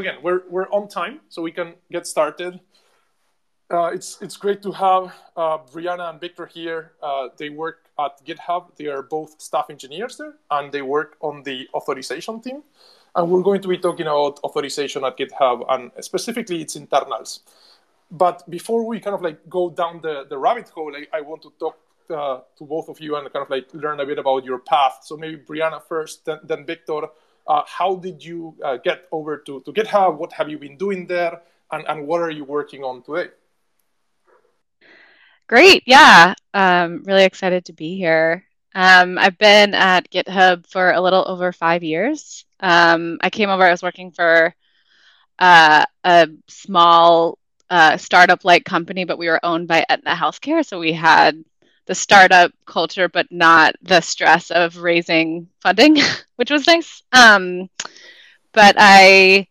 again, we're we're on time, so we can get started. Uh, it's it's great to have uh, Brianna and Victor here. Uh, they work at GitHub. They are both staff engineers there, and they work on the authorization team. And we're going to be talking about authorization at GitHub and specifically its internals. But before we kind of like go down the, the rabbit hole, I, I want to talk uh, to both of you and kind of like learn a bit about your path. So maybe Brianna first, then, then Victor uh, how did you uh, get over to, to GitHub? What have you been doing there? And, and what are you working on today? Great. Yeah. Um, really excited to be here. Um, I've been at GitHub for a little over five years. Um, I came over, I was working for uh, a small uh, startup like company, but we were owned by Aetna Healthcare. So we had the startup culture, but not the stress of raising funding, which was nice. Um, but I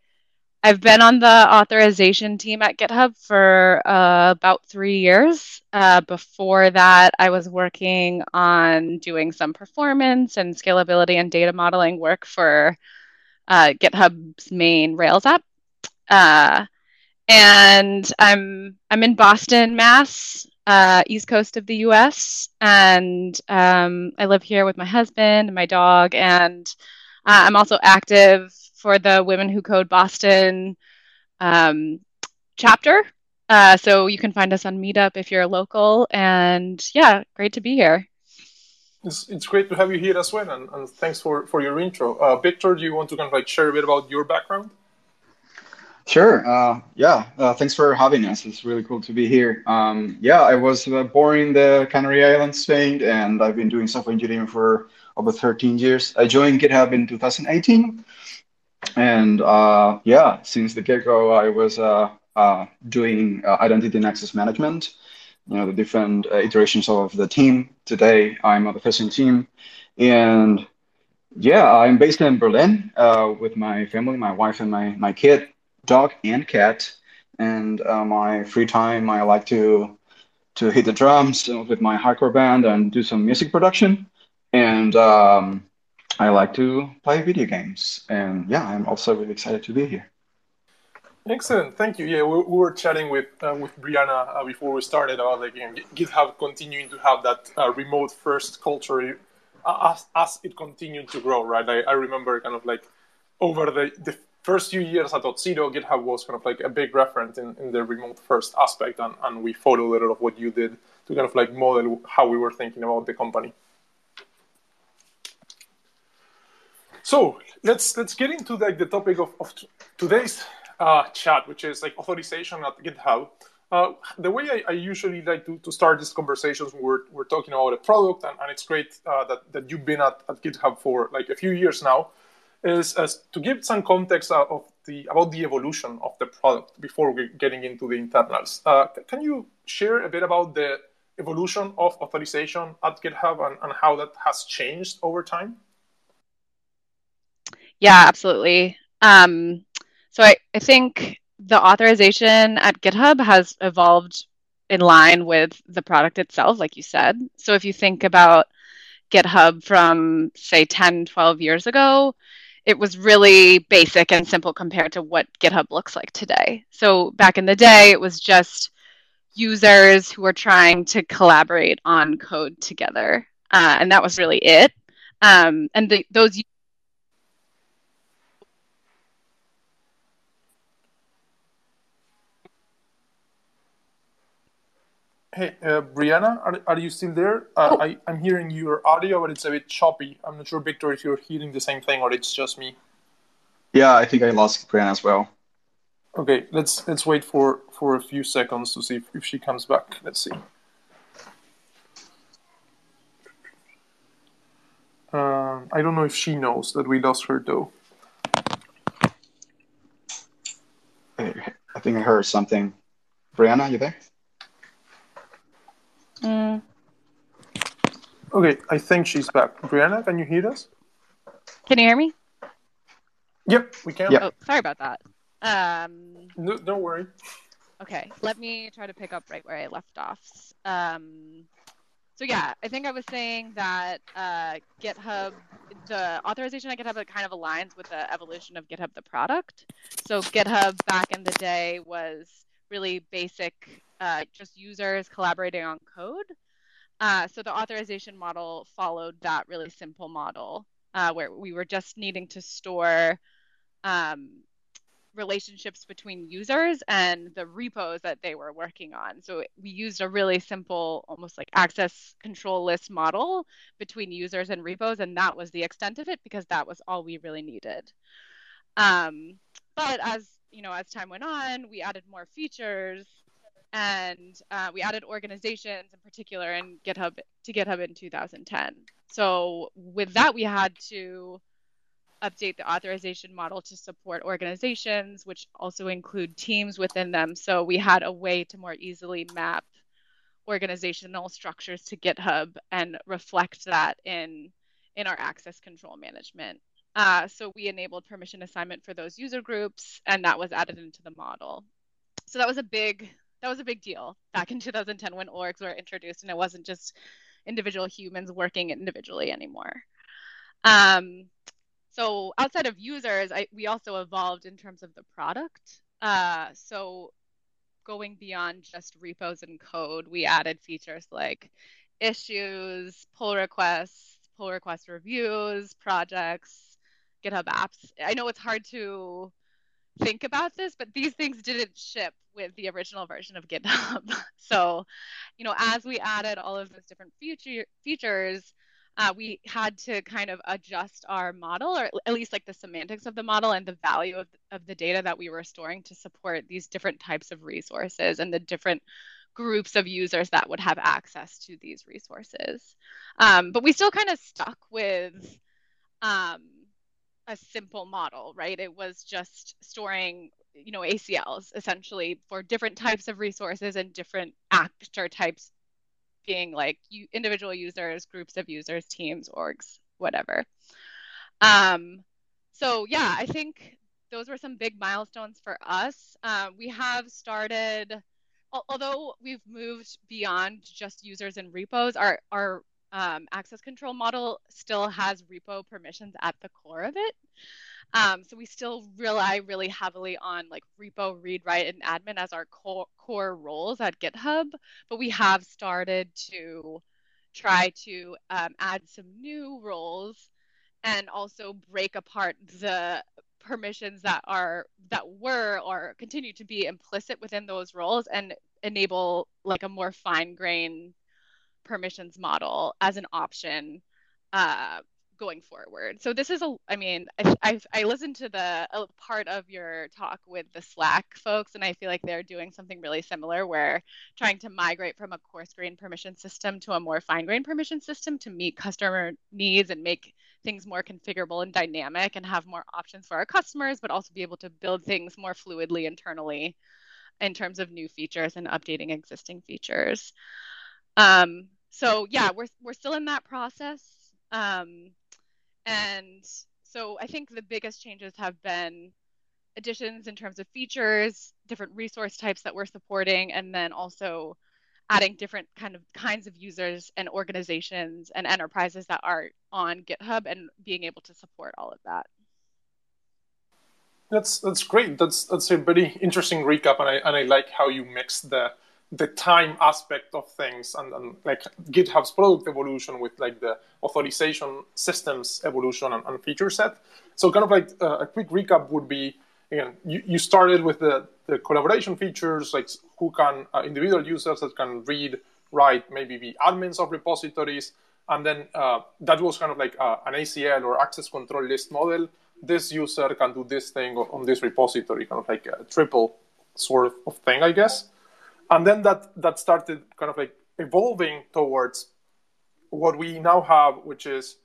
I've been on the authorization team at GitHub for uh, about three years. Uh, before that, I was working on doing some performance and scalability and data modeling work for uh, GitHub's main Rails app. Uh, and I'm I'm in Boston, Mass uh, east coast of the U.S. And um, I live here with my husband and my dog. And uh, I'm also active for the Women Who Code Boston um, chapter. Uh, so you can find us on Meetup if you're a local. And yeah, great to be here. It's, it's great to have you here as well. And, and thanks for, for your intro. Uh, Victor, do you want to kind of like share a bit about your background? Sure. Uh, yeah. Uh, thanks for having us. It's really cool to be here. Um, yeah, I was uh, born in the Canary Islands, Spain, and I've been doing software engineering for over 13 years. I joined GitHub in 2018, and uh, yeah, since the get-go, I was uh, uh, doing identity and access management. You know, the different iterations of the team. Today, I'm on the first team, and yeah, I'm based in Berlin with my family, my wife, and my my kid dog and cat. And uh, my free time, I like to to hit the drums with my hardcore band and do some music production. And um, I like to play video games. And yeah, I'm also really excited to be here. Excellent, thank you. Yeah, we, we were chatting with uh, with Brianna uh, before we started about like you know, GitHub continuing to have that uh, remote first culture uh, as, as it continued to grow, right? I, I remember kind of like over the, the first few years at Auth0, GitHub was kind of like a big reference in, in the remote first aspect, and, and we followed a little of what you did to kind of like model how we were thinking about the company. So let's let's get into like the topic of, of today's uh, chat, which is like authorization at GitHub. Uh, the way I, I, usually like to, to start these conversations, we're, we're talking about a product, and, and it's great uh, that, that you've been at, at GitHub for like a few years now is as to give some context of the about the evolution of the product before getting into the internals. Uh, can you share a bit about the evolution of authorization at GitHub and, and how that has changed over time? Yeah, absolutely. Um, so I, I think the authorization at GitHub has evolved in line with the product itself, like you said. So if you think about GitHub from, say, 10, 12 years ago, it was really basic and simple compared to what GitHub looks like today. So back in the day, it was just users who were trying to collaborate on code together, uh, and that was really it. Um, and the, those Hey, uh, Brianna, are, are you still there? Uh, oh. I, I'm hearing your audio, but it's a bit choppy. I'm not sure, Victor, if you're hearing the same thing or it's just me. Yeah, I think I lost Brianna as well. Okay, let's let's wait for, for a few seconds to see if, if she comes back. Let's see. Uh, I don't know if she knows that we lost her though. I think I heard something. Brianna, you there? Mm. Okay, I think she's back. Brianna, can you hear us? Can you hear me? Yep, we can. Yep. Oh, sorry about that. Um, no, don't worry. Okay, let me try to pick up right where I left off. Um, so yeah, I think I was saying that uh, GitHub, the authorization at GitHub it kind of aligns with the evolution of GitHub the product. So GitHub back in the day was really basic, uh, just users collaborating on code. Uh, so the authorization model followed that really simple model uh, where we were just needing to store um, relationships between users and the repos that they were working on. So we used a really simple, almost like access control list model between users and repos, and that was the extent of it because that was all we really needed. Um, but as you know, as time went on, we added more features and uh, we added organizations in particular in GitHub to GitHub in 2010. So with that, we had to update the authorization model to support organizations, which also include teams within them. So we had a way to more easily map organizational structures to GitHub and reflect that in in our access control management. Uh, so we enabled permission assignment for those user groups, and that was added into the model. So that was a big that was a big deal back in 2010 when orgs were introduced, and it wasn't just individual humans working individually anymore. Um, so outside of users, I, we also evolved in terms of the product. Uh, so going beyond just repos and code, we added features like issues, pull requests, pull request reviews, projects, GitHub apps. I know it's hard to think about this, but these things didn't ship with the original version of GitHub. so, you know, as we added all of those different feature, features, uh, we had to kind of adjust our model, or at least like the semantics of the model and the value of, of the data that we were storing to support these different types of resources and the different groups of users that would have access to these resources. Um, but we still kind of stuck with um, a simple model, right? It was just storing, you know, ACLs essentially for different types of resources and different actor types being like individual users, groups of users, teams, orgs, whatever. Um, so yeah, I think those were some big milestones for us. Um, we have started, although we've moved beyond just users and repos, our our um, access control model still has repo permissions at the core of it. Um, so we still rely really heavily on like repo, read, write, and admin as our core, core roles at GitHub, but we have started to try to um, add some new roles and also break apart the permissions that are that were or continue to be implicit within those roles and enable like a more fine grained permissions model as an option uh, going forward. So this is a, I mean, I, I've, I listened to the part of your talk with the Slack folks, and I feel like they're doing something really similar where trying to migrate from a coarse grain permission system to a more fine grain permission system to meet customer needs and make things more configurable and dynamic and have more options for our customers, but also be able to build things more fluidly internally in terms of new features and updating existing features. Um, so yeah, we're we're still in that process. Um, and so I think the biggest changes have been additions in terms of features, different resource types that we're supporting, and then also adding different kind of kinds of users and organizations and enterprises that are on GitHub and being able to support all of that. That's that's great. That's that's a very interesting recap, and I and I like how you mix the the time aspect of things and, and, like GitHub's product evolution with like the authorization systems evolution and, and feature set. So kind of like uh, a quick recap would be again you, you started with the, the collaboration features like who can uh, individual users that can read write maybe be admins of repositories and then uh, that was kind of like uh, an ACL or access control list model. This user can do this thing on this repository, kind of like a triple sort of thing, I guess and then that that started kind of like evolving towards what we now have, which is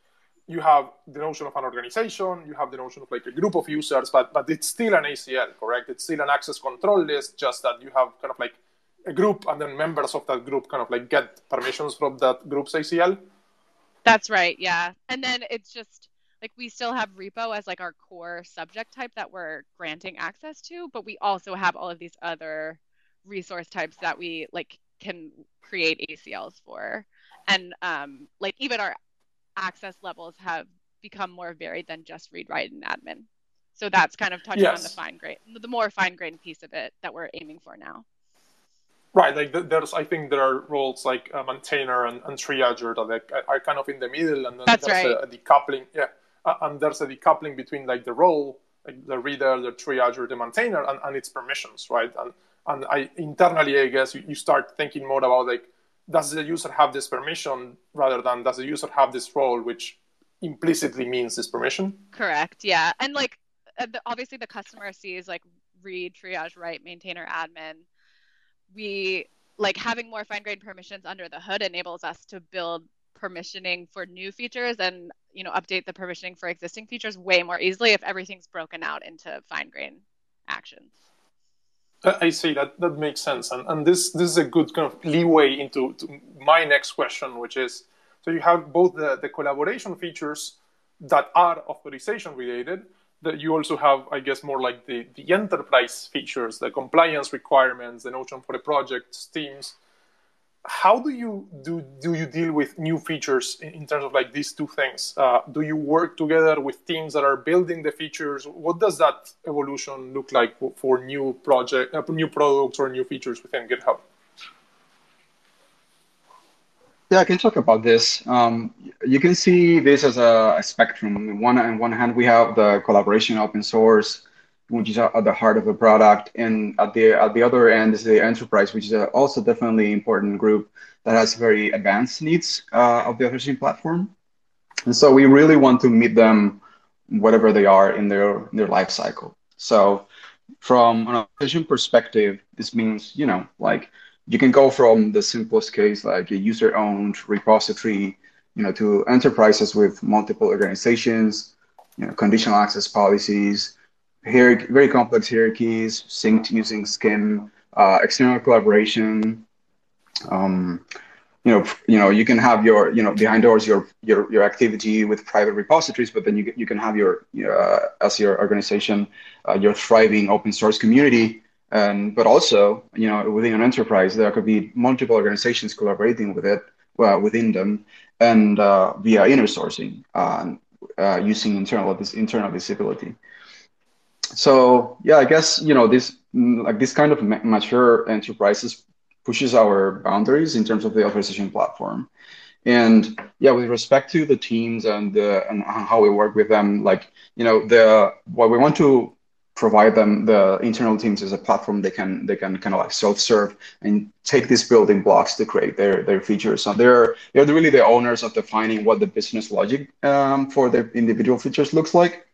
you have the notion of an organization, you have the notion of like a group of users, but but it's still an ACL, correct? It's still an access control list, just that you have kind of like a group and then members of that group kind of like get permissions from that group's ACL. That's right, yeah. And then it's just like we still have repo as like our core subject type that we're granting access to, but we also have all of these other resource types that we like can create ACLs for. and um, like even our access levels have become more varied than just read, write, and admin. So that's kind of touching yes. on the fine grain, the more fine grained piece of it that we're aiming for now. Right, like there's, I think there are roles like a maintainer and, and triager that like are kind of in the middle, and then that's there's right. a, a decoupling. Yeah, and there's a decoupling between like the role, like the reader, the triager, the maintainer, and, and its permissions, right? And and I internally, I guess you, start thinking more about like, does the user have this permission rather than does the user have this role, which implicitly means this permission. Correct. Yeah, and like uh, obviously the customer sees like read, triage, write, maintainer, admin we like having more fine grained permissions under the hood enables us to build permissioning for new features and you know update the permissioning for existing features way more easily if everything's broken out into fine grained actions. Uh, I see that that makes sense, and and this this is a good kind of leeway into my next question, which is so you have both the, the collaboration features that are authorization related, that you also have, I guess, more like the, the enterprise features, the compliance requirements, the notion for the projects, teams. How do you do do you deal with new features in, terms of like these two things? Uh, do you work together with teams that are building the features? What does that evolution look like for, for new project, uh, new products or new features within GitHub? Yeah, I can talk about this. Um, you can see this as a, a spectrum. One on one hand, we have the collaboration open source, which is at the heart of the product, and at the at the other end is the enterprise, which is also definitely important group that has very advanced needs uh, of the authorization platform. And so we really want to meet them whatever they are in their in their life cycle. So from an authorization perspective, this means you know like you can go from the simplest case like a user-owned repository, you know, to enterprises with multiple organizations, you know, conditional access policies, hier- very complex hierarchies, synced using SCIM, uh, external collaboration. Um, you know, you know, you can have your, you know, behind doors your your your activity with private repositories, but then you you can have your uh, as your organization, uh, your thriving open source community and but also, you know, within an enterprise, there could be multiple organizations collaborating with it well, within them, and uh, via inner sourcing, uh, uh, using internal this internal visibility. So yeah, I guess you know this like this kind of mature enterprises pushes our boundaries in terms of the authorization platform. And yeah, with respect to the teams and and how we work with them, like you know the what we want to provide them the internal teams as a platform they can they can kind of like self-serve and take these building blocks to create their their features so they're they're really the owners of defining what the business logic um, for their individual features looks like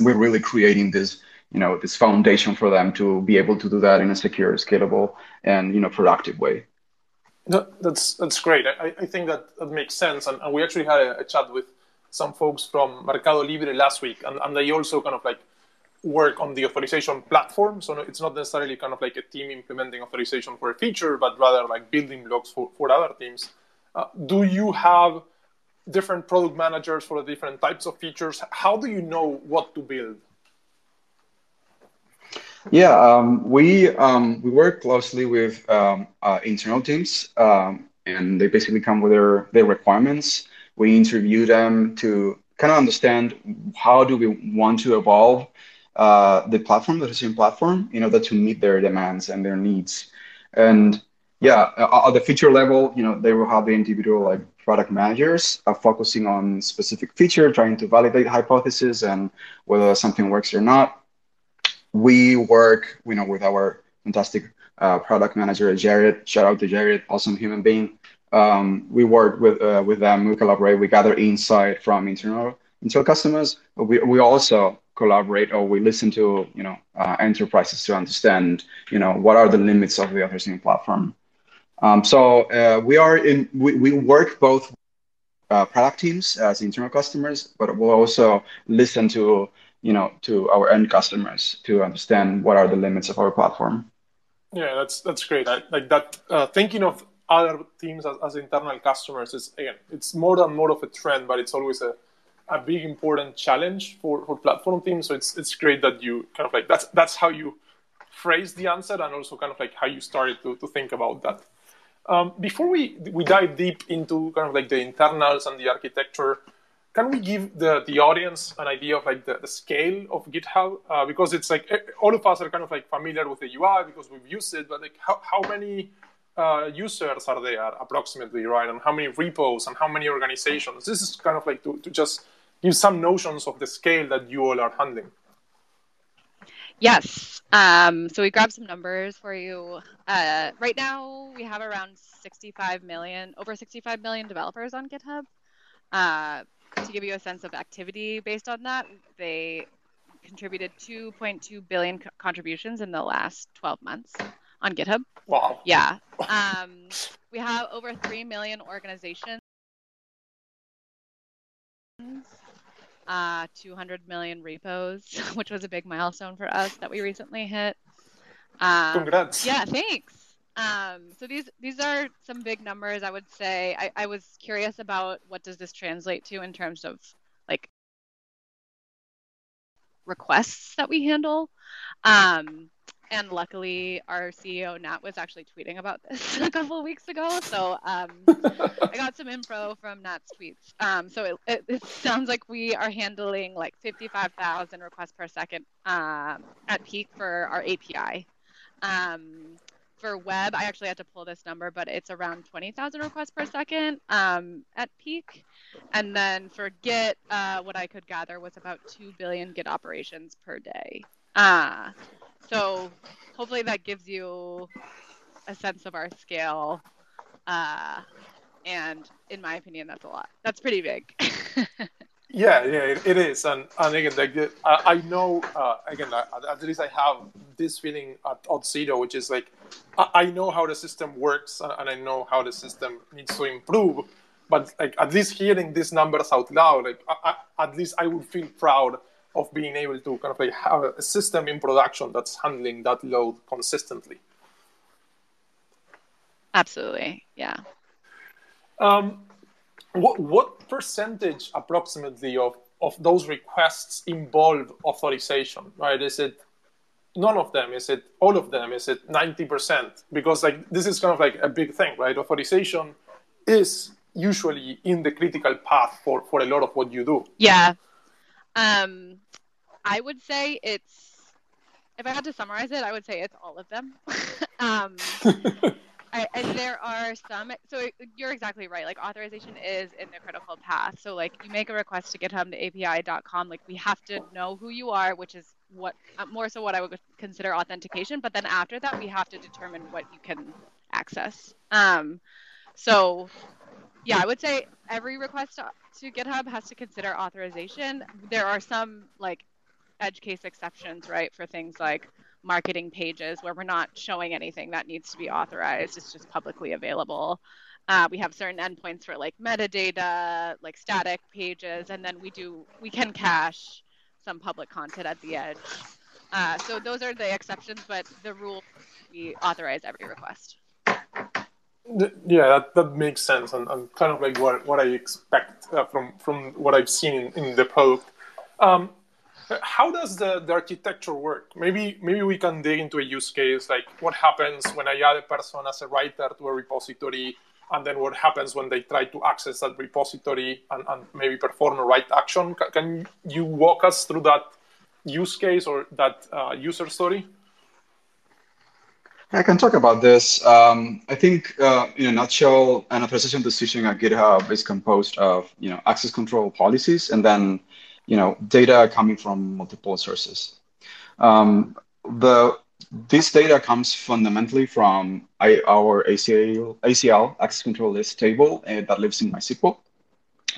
we're really creating this you know this foundation for them to be able to do that in a secure scalable and you know productive way no, that's that's great I, I think that, that makes sense and, and we actually had a, a chat with some folks from mercado libre last week and, and they also kind of like work on the authorization platform. So it's not necessarily kind of like a team implementing authorization for a feature, but rather like building blocks for, for other teams. Uh, do you have different product managers for the different types of features? How do you know what to build? Yeah, um, we um, we work closely with um, uh, internal teams, um, and they basically come with their their requirements. We interview them to kind of understand how do we want to evolve uh, the platform, the same platform, in order to meet their demands and their needs. And yeah, at the feature level, you know, they will have the individual like product managers uh, focusing on specific feature, trying to validate hypothesis and whether something works or not. We work, you know, with our fantastic uh, product manager, Jared. Shout out to Jared, awesome human being. Um, we work with uh, with them. We collaborate. We gather insight from internal internal customers. We we also collaborate or we listen to you know uh, enterprises to understand you know what are the limits of the authorization platform. Um, so uh, we are in we, we work both uh, product teams as internal customers, but we'll also listen to you know to our end customers to understand what are the limits of our platform. Yeah, that's that's great. I, like that uh, thinking of other teams as, as internal customers is again it's more and more of a trend, but it's always a a big important challenge for, for platform teams. So it's it's great that you kind of like that's that's how you phrase the answer and also kind of like how you started to, to think about that. Um, before we we dive deep into kind of like the internals and the architecture, can we give the, the audience an idea of like the, the scale of GitHub? Uh, because it's like all of us are kind of like familiar with the UI because we've used it, but like how, how many uh, users are there approximately, right? And how many repos and how many organizations? This is kind of like to, to just give some notions of the scale that you all are handling. Yes. Um, so we grabbed some numbers for you. Uh, right now, we have around 65 million, over 65 million developers on GitHub. Uh, to give you a sense of activity based on that, they contributed 2.2 billion co- contributions in the last 12 months on GitHub. Wow. Yeah. Um, we have over 3 million organizations, uh, 200 million repos, which was a big milestone for us that we recently hit. Um, Congrats. Yeah, thanks. Um, so these these are some big numbers. I would say. I, I was curious about what does this translate to in terms of like requests that we handle. Um, and luckily, our CEO Nat was actually tweeting about this a couple of weeks ago. So um, I got some info from Nat's tweets. Um, so it, it, it, sounds like we are handling like 55,000 requests per second um, at peak for our API. Um, for web, I actually had to pull this number, but it's around 20,000 requests per second um, at peak. And then for Git, uh, what I could gather was about 2 billion Git operations per day. Uh, so hopefully that gives you a sense of our scale. Uh, and in my opinion, that's a lot. That's pretty big. yeah, yeah, it, it is. And, and again, like I, I know, uh, again, at least I have this feeling at Auth0, which is like, I, know how the system works and, and I know how the system needs to improve. But like at least hearing these numbers out loud, like I, I, at least I would feel proud of being able to kind of like have a system in production that's handling that load consistently. Absolutely, yeah. Um, what, what percentage approximately of, of those requests involve authorization, right? Is it none of them? Is it all of them? Is it 90%? Because like this is kind of like a big thing, right? Authorization is usually in the critical path for, for a lot of what you do. Yeah. Um, I would say it's if I had to summarize it, I would say it's all of them. um, I, and there are some. So you're exactly right. Like authorization is in the critical path. So like you make a request to GitHub to API.com. Like we have to know who you are, which is what uh, more so what I would consider authentication. But then after that, we have to determine what you can access. Um, so yeah, I would say every request to, to GitHub has to consider authorization. There are some like edge case exceptions, right, for things like marketing pages where we're not showing anything that needs to be authorized. It's just publicly available. Uh, we have certain endpoints for like metadata, like static pages, and then we do we can cache some public content at the edge. Uh, so those are the exceptions, but the rule we authorize every request. Yeah, that, that makes sense, and, and kind of like what, what I expect uh, from from what I've seen in, in the product. Um, how does the, the architecture work? Maybe maybe we can dig into a use case like what happens when I add a person as a writer to a repository, and then what happens when they try to access that repository and, and maybe perform a write action. Can you walk us through that use case or that uh, user story? I can talk about this. Um, I think, uh, in a nutshell, an authorization decision at GitHub is composed of, you know, access control policies and then you know, data coming from multiple sources. Um, the this data comes fundamentally from I, our ACL, ACL access control list table uh, that lives in MySQL.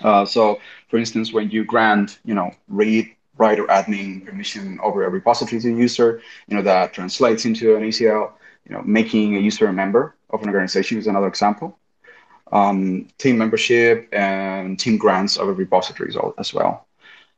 Uh, so, for instance, when you grant, you know, read, write, or admin permission over a repository to a user, you know, that translates into an ACL. You know, making a user a member of an organization is another example. Um, team membership and team grants of a repository as well.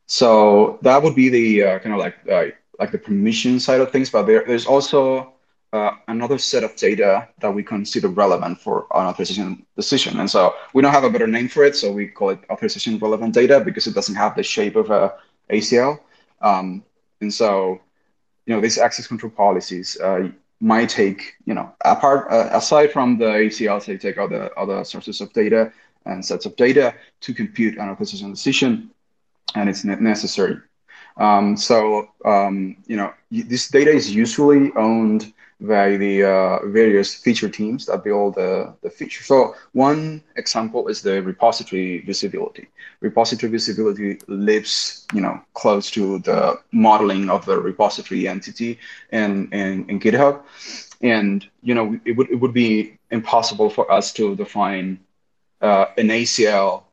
So that would be the uh, kind of like uh, like the permission side of things. But there, there's also uh, another set of data that we consider relevant for an authorization decision. And so we don't have a better name for it, so we call it authorization relevant data because it doesn't have the shape of a ACL. Um, and so, you know, these access control policies, uh, might take, you know, apart uh, aside from the ACLs, they take other other sources of data and sets of data to compute an authorization decision, and it's necessary. Um, so, um, you know, this data is usually owned by the uh, various feature teams that build the, the feature. So one example is the repository visibility. Repository visibility lives, you know, close to the modeling of the repository entity in, in, in GitHub. And, you know, it would, it would be impossible for us to define uh, an ACL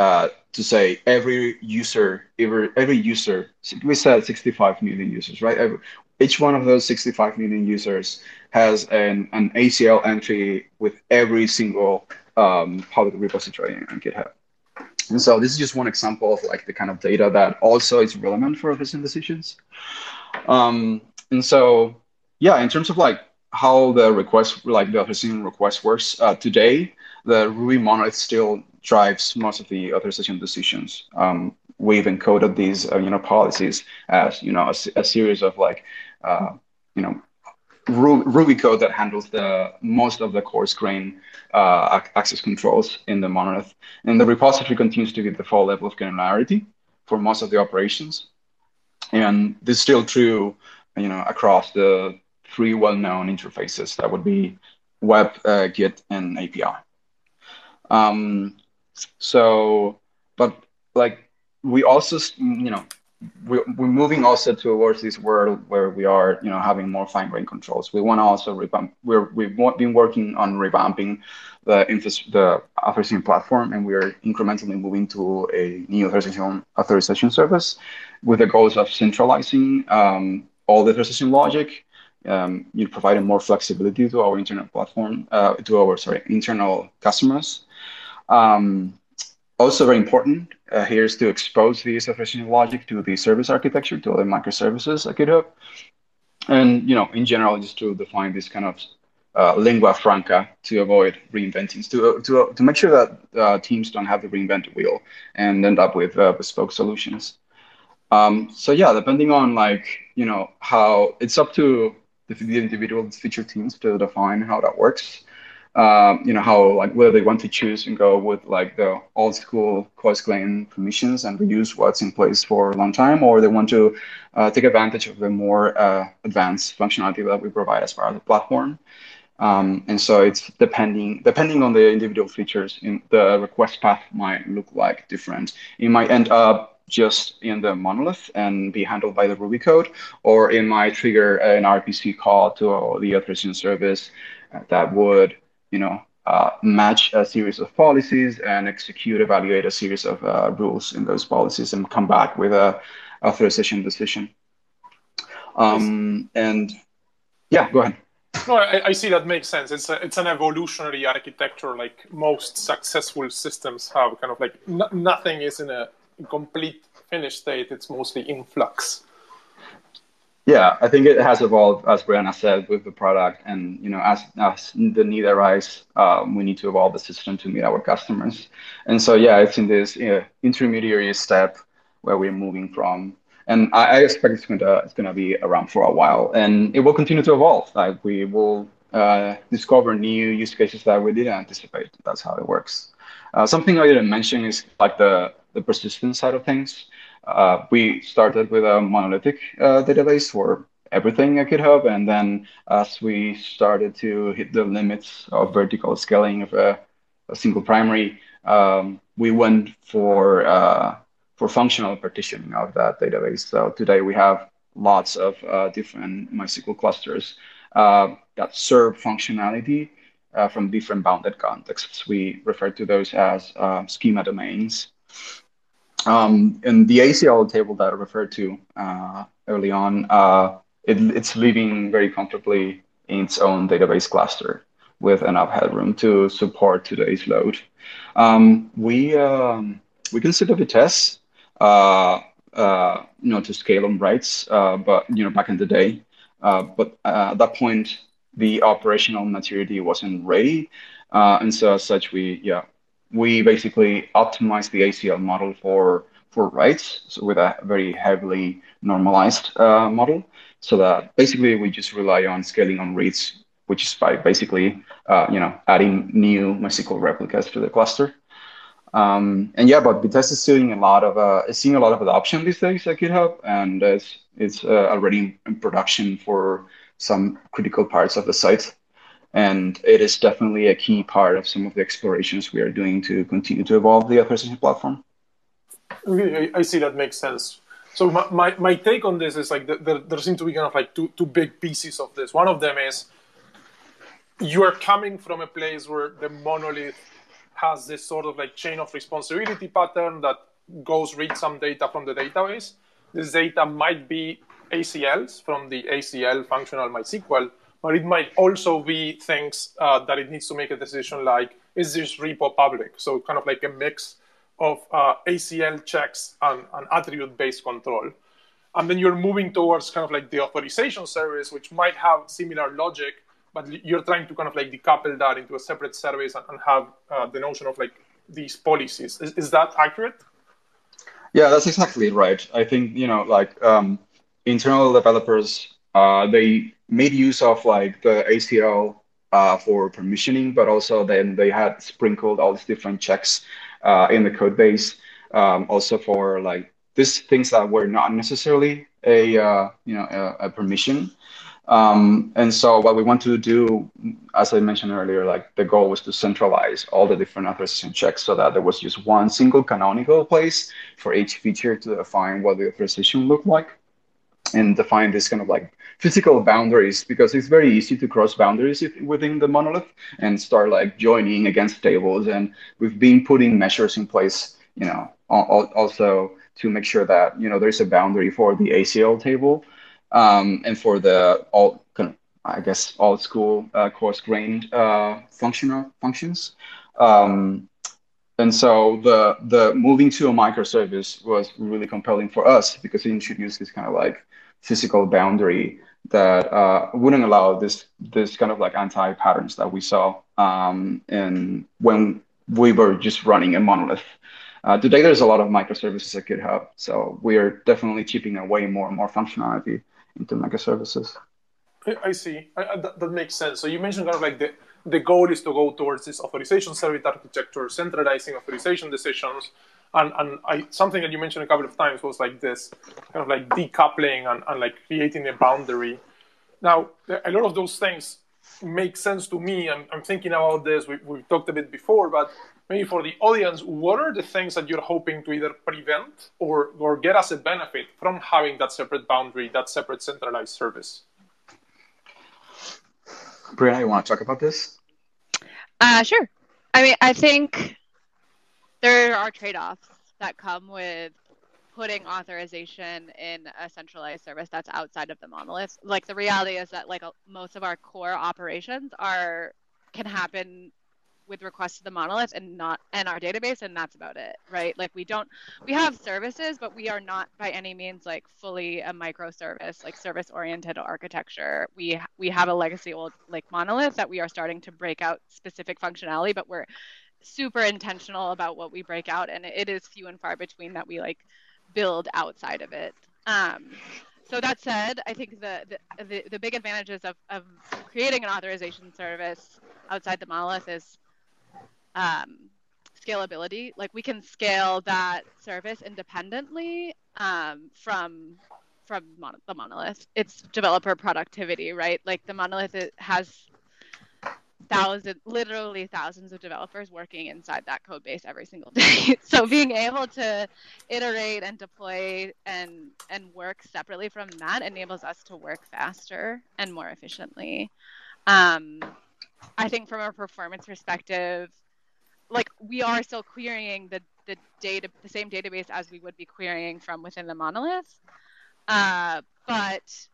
uh, to say every user, every, every user, we said 65 million users, right? Every, each one of those 65 million users has an, an ACL entry with every single um, public repository on GitHub. And so this is just one example of like the kind of data that also is relevant for business decisions. Um, and so, yeah, in terms of like how the request, like the authorization request works uh, today, the Ruby monolith still drives most of the authorization decisions. Um, we've encoded these, uh, you know, policies as, you know, a, a series of like uh, you know, Ruby code that handles the most of the coarse grain uh, access controls in the monolith. And the repository continues to be the default level of granularity for most of the operations. And this is still true, you know, across the three well-known interfaces that would be web, uh, Git, and API. Um, so, but like we also, you know, we're, we're moving also towards this world where we are, you know, having more fine-grained controls. We want to also revamp. We're we've been working on revamping the the authorization platform, and we're incrementally moving to a new authorization authorization service, with the goals of centralizing um, all the authorization logic. Um, you providing more flexibility to our internal platform, uh, to our sorry internal customers. Um, also very important uh, here is to expose the authorization logic to the service architecture, to the microservices at GitHub. And, you know, in general, just to define this kind of uh, lingua franca to avoid reinventing, to, to, to make sure that uh, teams don't have to reinvent the wheel and end up with uh, bespoke solutions. Um, so yeah, depending on like, you know, how it's up to the, the individual feature teams to define how that works um, you know, how like whether they want to choose and go with like the old school grain permissions and reuse what's in place for a long time, or they want to uh, take advantage of the more uh, advanced functionality that we provide as part of the platform. Um, and so it's depending depending on the individual features, in the request path might look like different. It might end up just in the monolith and be handled by the Ruby code, or it might trigger an RPC call to the authorization service that would you know, uh, match a series of policies and execute, evaluate a series of uh, rules in those policies and come back with a authorization decision. Um, and yeah, go ahead. No, I, I, see that makes sense. It's a, it's an evolutionary architecture. Like most successful systems have, kind of like nothing is in a complete finished state. It's mostly in flux. Yeah, I think it has evolved, as Brianna said, with the product. And you know, as as the need arises, um, we need to evolve the system to meet our customers. And so, yeah, it's in this you know, intermediary step where we're moving from. And I, I expect it's gonna it's gonna be around for a while, and it will continue to evolve. Like we will uh, discover new use cases that we didn't anticipate. That's how it works. Uh, something I didn't mention is like the the persistence side of things. Uh, we started with a monolithic uh, database for everything at GitHub. And then as we started to hit the limits of vertical scaling of a, a single primary, um, we went for uh, for functional partitioning of that database. So today we have lots of uh, different MySQL clusters uh, that serve functionality uh, from different bounded contexts. We refer to those as schema domains. Um, in the ACL table that I referred to uh, early on, uh, it, it's living very comfortably in its own database cluster with enough headroom to support today's load. Um, we um, we consider Vitess, uh, uh, you know, to scale on writes, uh, but you know, back in the day, uh, but uh, at that point, the operational maturity wasn't ready, uh, and so as such, we yeah we basically optimize the ACL model for for writes, so with a very heavily normalized uh, model. so that basically we just rely on scaling on reads, which is by basically uh, you know adding new MySQL replicas to the cluster. Um, and yeah, but Vitess is seeing a lot of uh, seeing a lot of adoption these days at GitHub, and it's it's uh, already in production for some critical parts of the site. And it is definitely a key part of some of the explorations we are doing to continue to evolve the authorization platform. I, see that makes sense. So my, my, my, take on this is like the, the, there seem to be kind of like two, two big pieces of this. One of them is you are coming from a place where the monolith has this sort of like chain of responsibility pattern that goes read some data from the database. This data might be ACLs from the ACL functional MySQL, but it might also be things uh, that it needs to make a decision like, is this repo public? So kind of like a mix of uh, ACL checks and, and attribute-based control. And then you're moving towards kind of like the authorization service, which might have similar logic, but you're trying to kind of like decouple that into a separate service and, and have uh, the notion of like these policies. Is, is that accurate? Yeah, that's exactly right. I think you know, like um, internal developers, uh, they made use of like the ACL uh, for permissioning, but also then they had sprinkled all these different checks uh, in the code base, um, also for like these things that were not necessarily a uh, you know a, a permission. Um, and so what we want to do, as I mentioned earlier, like the goal was to centralize all the different authorization checks so that there was just one single canonical place for each feature to define what the authorization looked like and define this kind of like physical boundaries because it's very easy to cross boundaries within the monolith and start like joining against tables and we've been putting measures in place you know also to make sure that you know there's a boundary for the acl table um, and for the all kind of, I guess old school uh, coarse grained uh, functional functions. Um, and so the the moving to a microservice was really compelling for us because it introduced this kind of like physical boundary that uh, wouldn't allow this this kind of like anti patterns that we saw um, in when we were just running a monolith. Uh, today, there's a lot of microservices at GitHub, so we are definitely chipping away more and more functionality into microservices. I see. I, that, that, makes sense. So you mentioned kind of like the, the goal is to go towards this authorization service architecture, centralizing authorization decisions. And, and I, something that you mentioned a couple of times was like this kind of like decoupling and, and like creating a boundary. Now, a lot of those things make sense to me. I'm, I'm thinking about this. We, we've talked a bit before, but maybe for the audience, what are the things that you're hoping to either prevent or, or get as a benefit from having that separate boundary, that separate centralized service? Brianna, you want to talk about this? Uh, sure. I mean, I think there are trade offs that come with putting authorization in a centralized service that's outside of the monolith. Like the reality is that like most of our core operations are can happen with requests to the monolith and not and our database and that's about it right like we don't we have services but we are not by any means like fully a microservice like service oriented architecture we we have a legacy old like monolith that we are starting to break out specific functionality but we're super intentional about what we break out and it is few and far between that we like build outside of it um so that said, I think the, the, the, the, big advantages of, of creating an authorization service outside the monolith is um, scalability. Like we can scale that service independently um, from from mon- the monolith. It's developer productivity, right? Like the monolith has thousands, literally thousands of developers working inside that code base every single day. so being able to iterate and deploy and and work separately from that enables us to work faster and more efficiently. Um, I think from a performance perspective, like we are still querying the the data the same database as we would be querying from within the monolith uh, but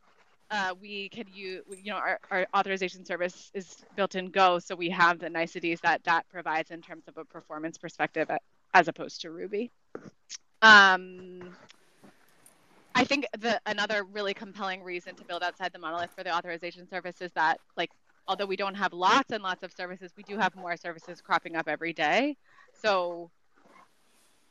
uh, we can use you know our, our authorization service is built in go so we have the niceties that that provides in terms of a performance perspective as opposed to ruby um, I think the another really compelling reason to build outside the monolith for the authorization service is that like although we don't have lots and lots of services, we do have more services cropping up every day. So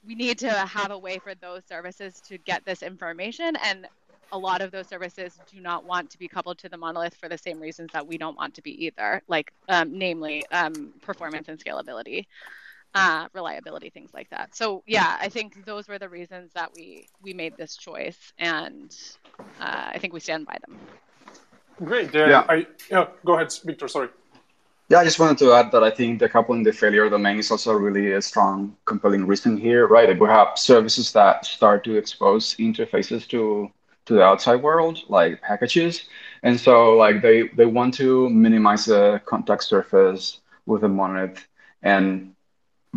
we need to have a way for those services to get this information and a lot of those services do not want to be coupled to the monolith for the same reasons that we don't want to be either, like um, namely um, performance and scalability, uh, reliability, things like that. So yeah, I think those were the reasons that we we made this choice, and uh, I think we stand by them. Great. yeah. I, yeah. Go ahead, Victor. Sorry. Yeah, I just wanted to add that I think decoupling the failure domain is also really a strong, compelling reason here, right? We have services that start to expose interfaces to to the outside world, like packages, and so like they they want to minimize the contact surface with a monolith and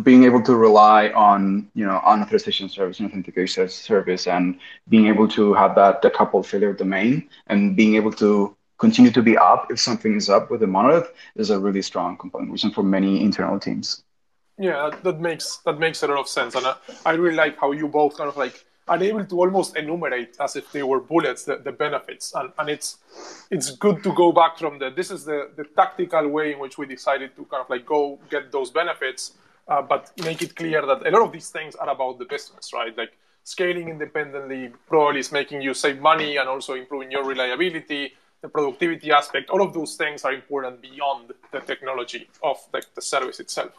being able to rely on you know on authorization service and authentication service and being able to have that decoupled failure domain and being able to continue to be up if something is up with the monolith is a really strong component reason for many internal teams. Yeah, that, makes that makes a lot of sense, and I, I really like how you both kind of like are able to almost enumerate as if they were bullets the, the benefits, and, and it's it's good to go back from the this is the the tactical way in which we decided to kind of like go get those benefits, uh, but make it clear that a lot of these things are about the business, right? Like scaling independently probably is making you save money and also improving your reliability the productivity aspect, all of those things are important beyond the technology of the, the service itself.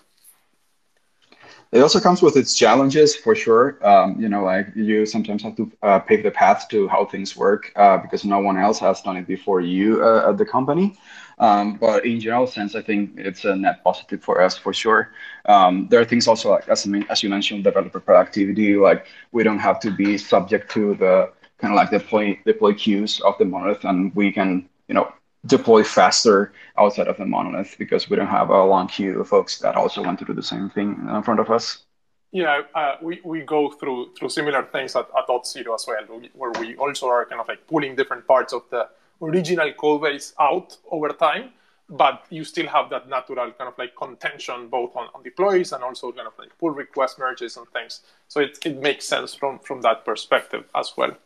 It also comes with its challenges for sure. Um, you know, like you sometimes have to uh, pave the path to how things work uh, because no one else has done it before you uh, at the company. Um, but in general sense, I think it's a net positive for us for sure. Um, there are things also like as, as you mentioned, developer productivity. Like we don't have to be subject to the kind of like deploy deploy queues of the monolith, and we can you know deploy faster outside of the monolith because we don't have a long queue of folks that also want to do the same thing in front of us. Yeah, uh, we, we go through through similar things at, at Auth0 as well, where we also are kind of like pulling different parts of the original code base out over time, but you still have that natural kind of like contention both on, on deploys and also kind of like pull request merges and things. So it, it makes sense from, from that perspective as well.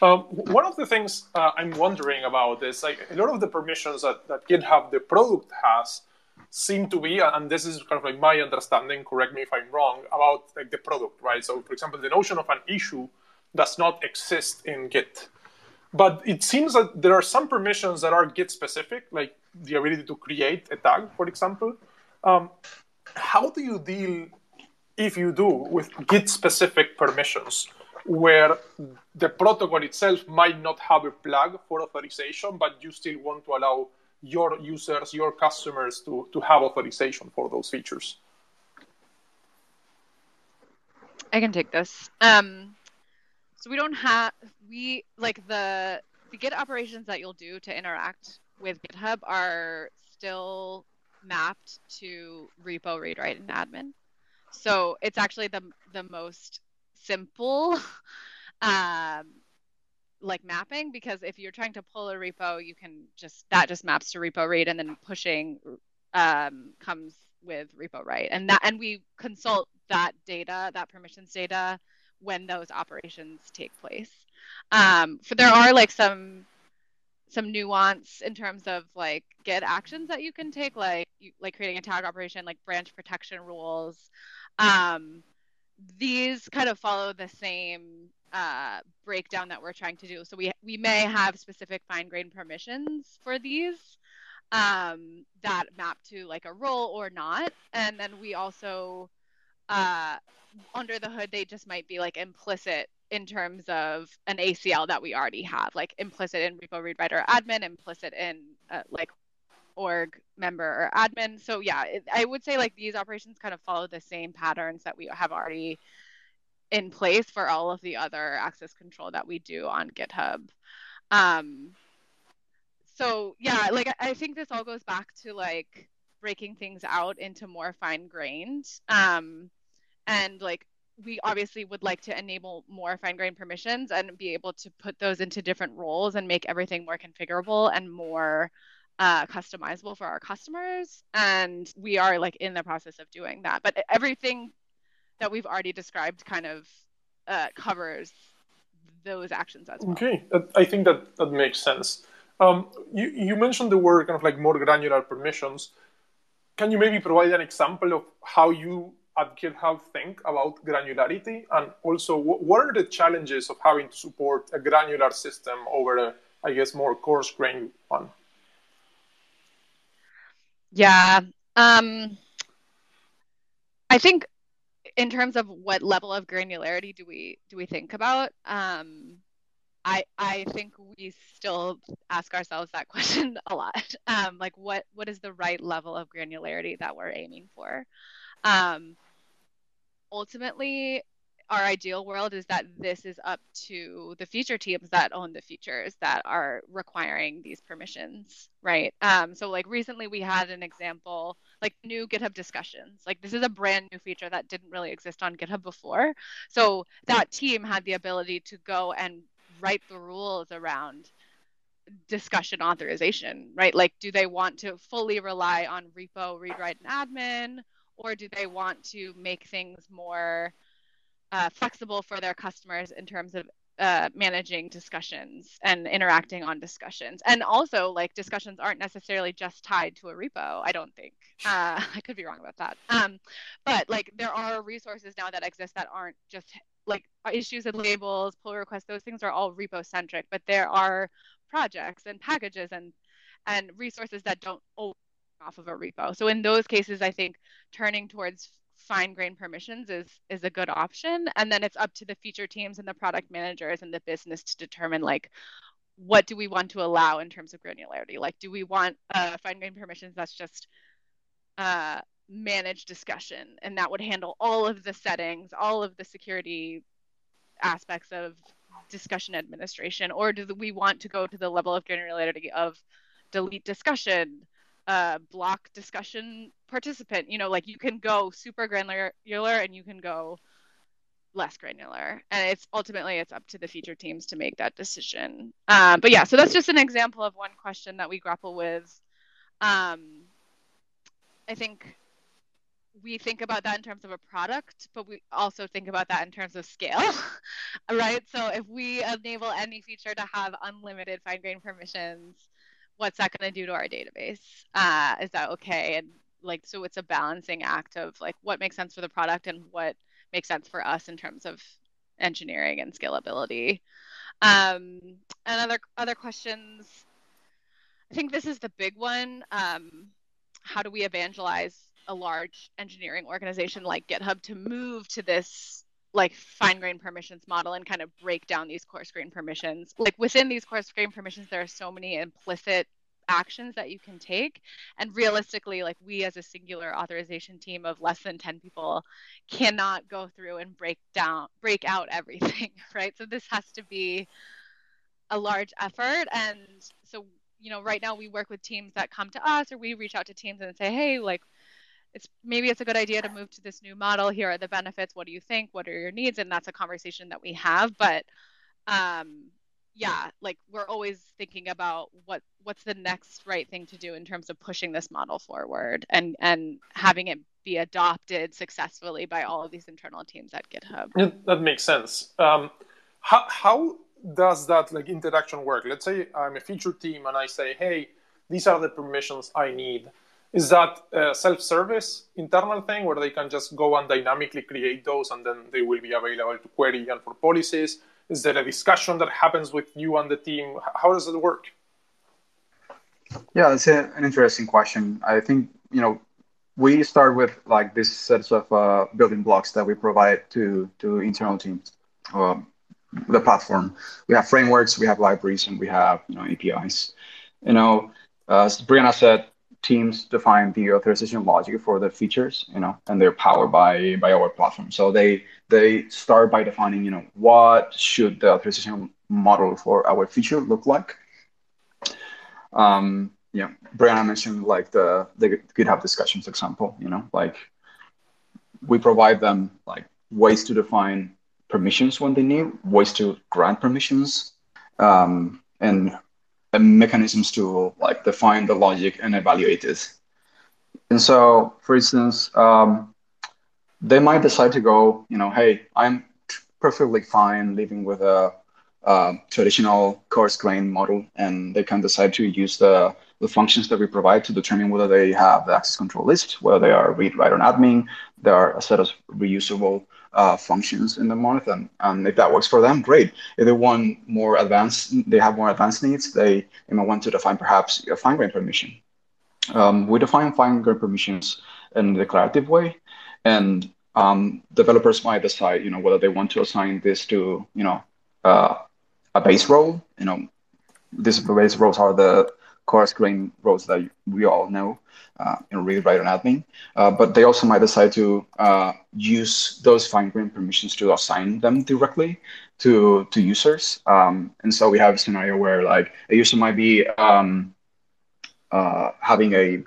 Um, one of the things uh, I'm wondering about is like a lot of the permissions that, that GitHub, the product has, seem to be, and this is kind of like my understanding, correct me if I'm wrong, about like the product, right? So, for example, the notion of an issue does not exist in Git. But it seems that there are some permissions that are Git specific, like the ability to create a tag, for example. Um, how do you deal, if you do, with Git specific permissions? where the protocol itself might not have a plug for authorization, but you still want to allow your users, your customers to, to have authorization for those features. I can take this. Um, so we don't have we like the the Git operations that you'll do to interact with GitHub are still mapped to repo read write and admin. So it's actually the the most simple um, like mapping because if you're trying to pull a repo, you can just that just maps to repo read and then pushing um, comes with repo write and that and we consult that data that permissions data when those operations take place. Um, for there are like some some nuance in terms of like Git actions that you can take, like you, like creating a tag operation, like branch protection rules. Um, these kind of follow the same uh, breakdown that we're trying to do. So we we may have specific fine grained permissions for these um, that map to like a role or not, and then we also uh, under the hood they just might be like implicit in terms of an ACL that we already have, like implicit in repo read writer admin, implicit in uh, like org member or admin. So yeah, it, I would say like these operations kind of follow the same patterns that we have already in place for all of the other access control that we do on GitHub. Um, so yeah, like I think this all goes back to like breaking things out into more fine grained. Um, and like we obviously would like to enable more fine grained permissions and be able to put those into different roles and make everything more configurable and more uh, customizable for our customers and we are like in the process of doing that but everything that we've already described kind of uh, covers those actions as well. Okay i think that that makes sense. Um, you, you mentioned the word kind of like more granular permissions. Can you maybe provide an example of how you at GitHub think about granularity, and also what are the challenges of having to support a granular system over a, I guess, more coarse grained one? Yeah, um, I think in terms of what level of granularity do we do we think about? Um, I I think we still ask ourselves that question a lot. Um, like what what is the right level of granularity that we're aiming for? Um, ultimately, our ideal world is that this is up to the feature teams that own the features that are requiring these permissions, right? Um, so like recently we had an example like new GitHub discussions. Like this is a brand new feature that didn't really exist on GitHub before. So that team had the ability to go and write the rules around discussion authorization, right? Like do they want to fully rely on repo, read, write, and admin, or do they want to make things more uh, flexible for their customers in terms of uh, managing discussions and interacting on discussions. And also, like discussions aren't necessarily just tied to a repo. I don't think. Uh, I could be wrong about that. Um, but like there are resources now that exist that aren't just like issues and labels, pull requests. Those things are all repo centric. But there are projects and packages and and resources that don't off of a repo. So in those cases, I think turning towards fine grained permissions is is a good option. And then it's up to the feature teams and the product managers and the business to determine like what do we want to allow in terms of granularity? Like do we want uh, fine grained permissions that's just uh, manage discussion and that would handle all of the settings all of the security aspects of discussion administration? Or do we want to go to the level of granularity of delete discussion uh, block discussion participant. You know, like you can go super granular and you can go less granular, and it's ultimately it's up to the feature teams to make that decision. Um, but yeah, so that's just an example of one question that we grapple with. Um, I think we think about that in terms of a product, but we also think about that in terms of scale, right? So if we enable any feature to have unlimited fine grained permissions, what's that going to do to our database? Uh, is that okay? And like, so it's a balancing act of like what makes sense for the product and what makes sense for us in terms of engineering and scalability. Um, and other other questions. I think this is the big one. Um, how do we evangelize a large engineering organization like GitHub to move to this like fine grained permissions model and kind of break down these coarse grained permissions. Like within these coarse grained permissions, there are so many implicit actions that you can take. And realistically, like we as a singular authorization team of less than 10 people cannot go through and break down, break out everything, right? So this has to be a large effort. And so, you know, right now we work with teams that come to us or we reach out to teams and say, hey, like, it's maybe it's a good idea to move to this new model here are the benefits what do you think what are your needs and that's a conversation that we have but um yeah like we're always thinking about what what's the next right thing to do in terms of pushing this model forward and and having it be adopted successfully by all of these internal teams at github. Yeah, that makes sense. Um, how, how does that like interaction work? Let's say i'm a feature team and i say hey these are the permissions i need. Is that a self-service internal thing where they can just go and dynamically create those and then they will be available to query and for policies? Is there a discussion that happens with you and the team? How does it work? Yeah, that's a, an interesting question. I think, you know, we start with like this sets of uh, building blocks that we provide to, to internal teams, um, the platform. We have frameworks, we have libraries, and we have, you know, APIs. You know, as Brianna said, teams define the authorization logic for the features, you know, and they're powered by by our platform. So they they start by defining, you know, what should the authorization model for our feature look like. Um, yeah, Brianna mentioned like the the GitHub discussions example, you know, like we provide them like ways to define permissions when they need, ways to grant permissions, um, and mechanisms to like define the logic and evaluate it. And so, for instance, um, they might decide to go, you know, hey, I'm perfectly fine living with a, a traditional coarse grain model, and they can decide to use the the functions that we provide to determine whether they have the access control list, whether they are read, write, or admin. There are a set of reusable uh, functions in the month, and, if that works for them, great. If they want more advanced, they have more advanced needs, they, they might want to define perhaps a fine-grained permission. Um, we define fine-grained permissions in a declarative way, and um, developers might decide, you know, whether they want to assign this to, you know, uh, a base role. You know, these base roles are the coarse grain roles that we all know uh, in read, write, and admin. Uh, but they also might decide to uh, use those fine grained permissions to assign them directly to to users. Um, and so we have a scenario where like a user might be um, uh, having a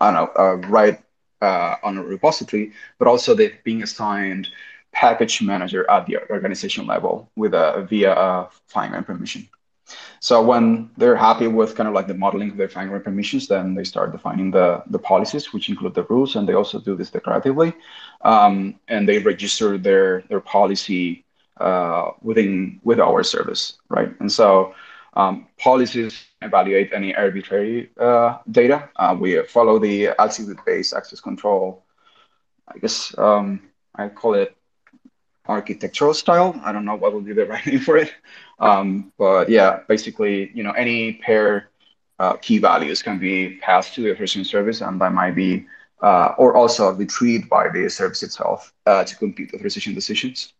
I don't know a write uh, on a repository, but also they're being assigned package manager at the organization level with a via a fine grained permission. So when they're happy with kind of like the modeling of their grained permissions, then they start defining the, the policies, which include the rules, and they also do this declaratively. Um, and they register their their policy uh, within with our service, right? And so um, policies evaluate any arbitrary uh, data. Uh, we follow the attribute-based access control. I guess um, I call it architectural style. I don't know what would be the right name for it. Um, but yeah, basically, you know, any pair uh, key values can be passed to the authorization service, and that might be, uh, or also retrieved by the service itself uh, to compute authorization decisions.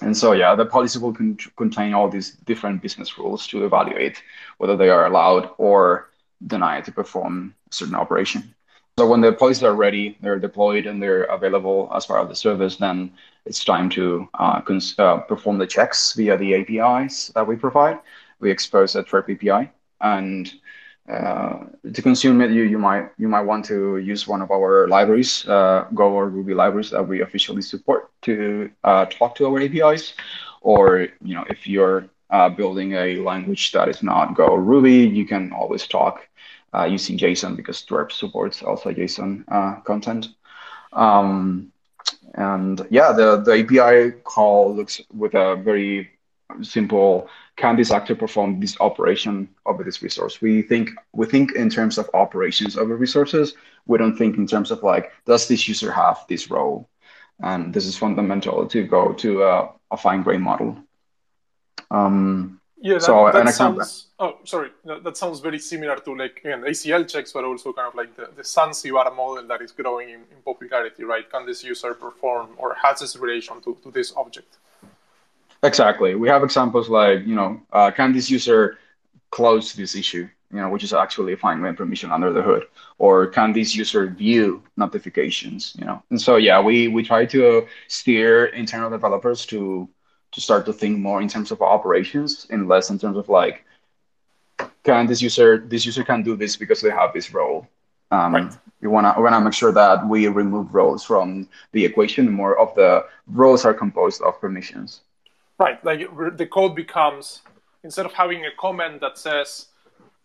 And so, yeah, the policy will con- contain all these different business rules to evaluate whether they are allowed or denied to perform a certain operation. So when the policies are ready, they're deployed and they're available as part of the service, then it's time to uh, cons- uh, perform the checks via the APIs that we provide. We expose a Twirp API, and uh, to consume it, you, you might you might want to use one of our libraries, uh, Go or Ruby libraries that we officially support to uh, talk to our APIs, or you know if you're uh, building a language that is not Go or Ruby, you can always talk uh, using JSON because Twirp supports also JSON uh, content. Um, and yeah, the, the API call looks with a very simple, can this actor perform this operation over this resource? We think we think in terms of operations over resources. We don't think in terms of like, does this user have this role? And this is fundamental to go to a, a fine grain model. Um, yeah, that, so that sounds. Oh, sorry. That, that, sounds very similar to like again ACL checks, but also kind of like the, the Zanzibar model that is growing in, in popularity, right? Can this user perform or has this relation to, to this object? Exactly. We have examples like you know, uh, can this user close this issue? You know, which is actually a fine grained permission under the hood, or can this user view notifications? You know, and so yeah, we we try to steer internal developers to to start to think more in terms of operations and less in terms of like can this user this user can do this because they have this role? Um, right. we want to we want to make sure that we remove roles from the equation. More of the roles are composed of permissions. Right. Like the code becomes instead of having a comment that says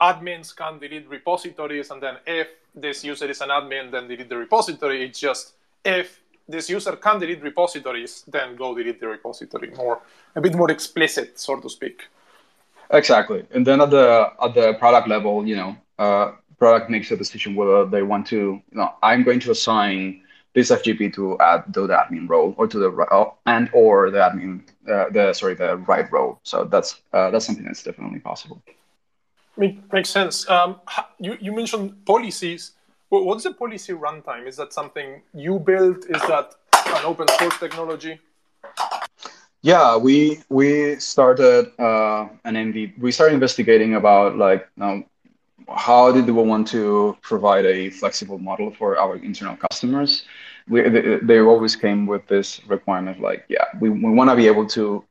admins can delete repositories and then if this user is an admin then delete the repository. It's just if this user can delete repositories, then go delete the repository more, a bit more explicit, so to speak. Exactly. And then at the at the product level, you know, uh, product makes a decision whether they want to, you know, I'm going to assign this FGP to add to the admin role or to the uh, and or the admin uh, the sorry the write role. So that's uh, that's something that's definitely possible. makes sense. Um, you you mentioned policies. What's the policy runtime? Is that something you built? Is that an open source technology? Yeah, we we started uh, an MVP. We started investigating about like um, how did we want to provide a flexible model for our internal customers. We, they, they always came with this requirement like, yeah, we, we want to be able to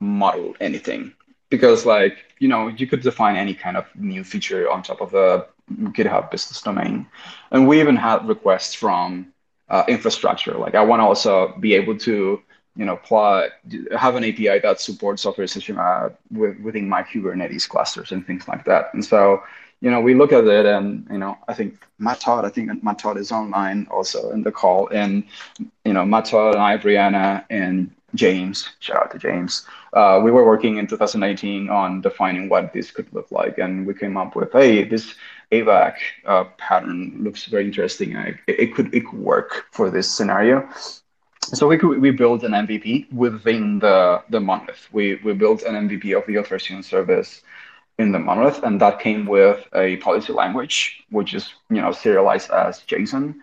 model anything because like you know you could define any kind of new feature on top of the GitHub business domain. And we even had requests from uh, infrastructure. Like I want to also be able to, you know, plot, have an API that supports authorization uh, with, within my Kubernetes clusters and things like that. And so, you know, we look at it and, you know, I think Matt Todd, I think Matt Todd is online also in the call. And, you know, Matt Todd and I, Brianna, and James, shout out to James. Uh, we were working in 2018 on defining what this could look like, and we came up with, hey, this ABAC uh, pattern looks very interesting. It, it, could it could work for this scenario. So we could, we built an MVP within the the monolith. We we built an MVP of the authorization service in the monolith, and that came with a policy language, which is you know serialized as JSON,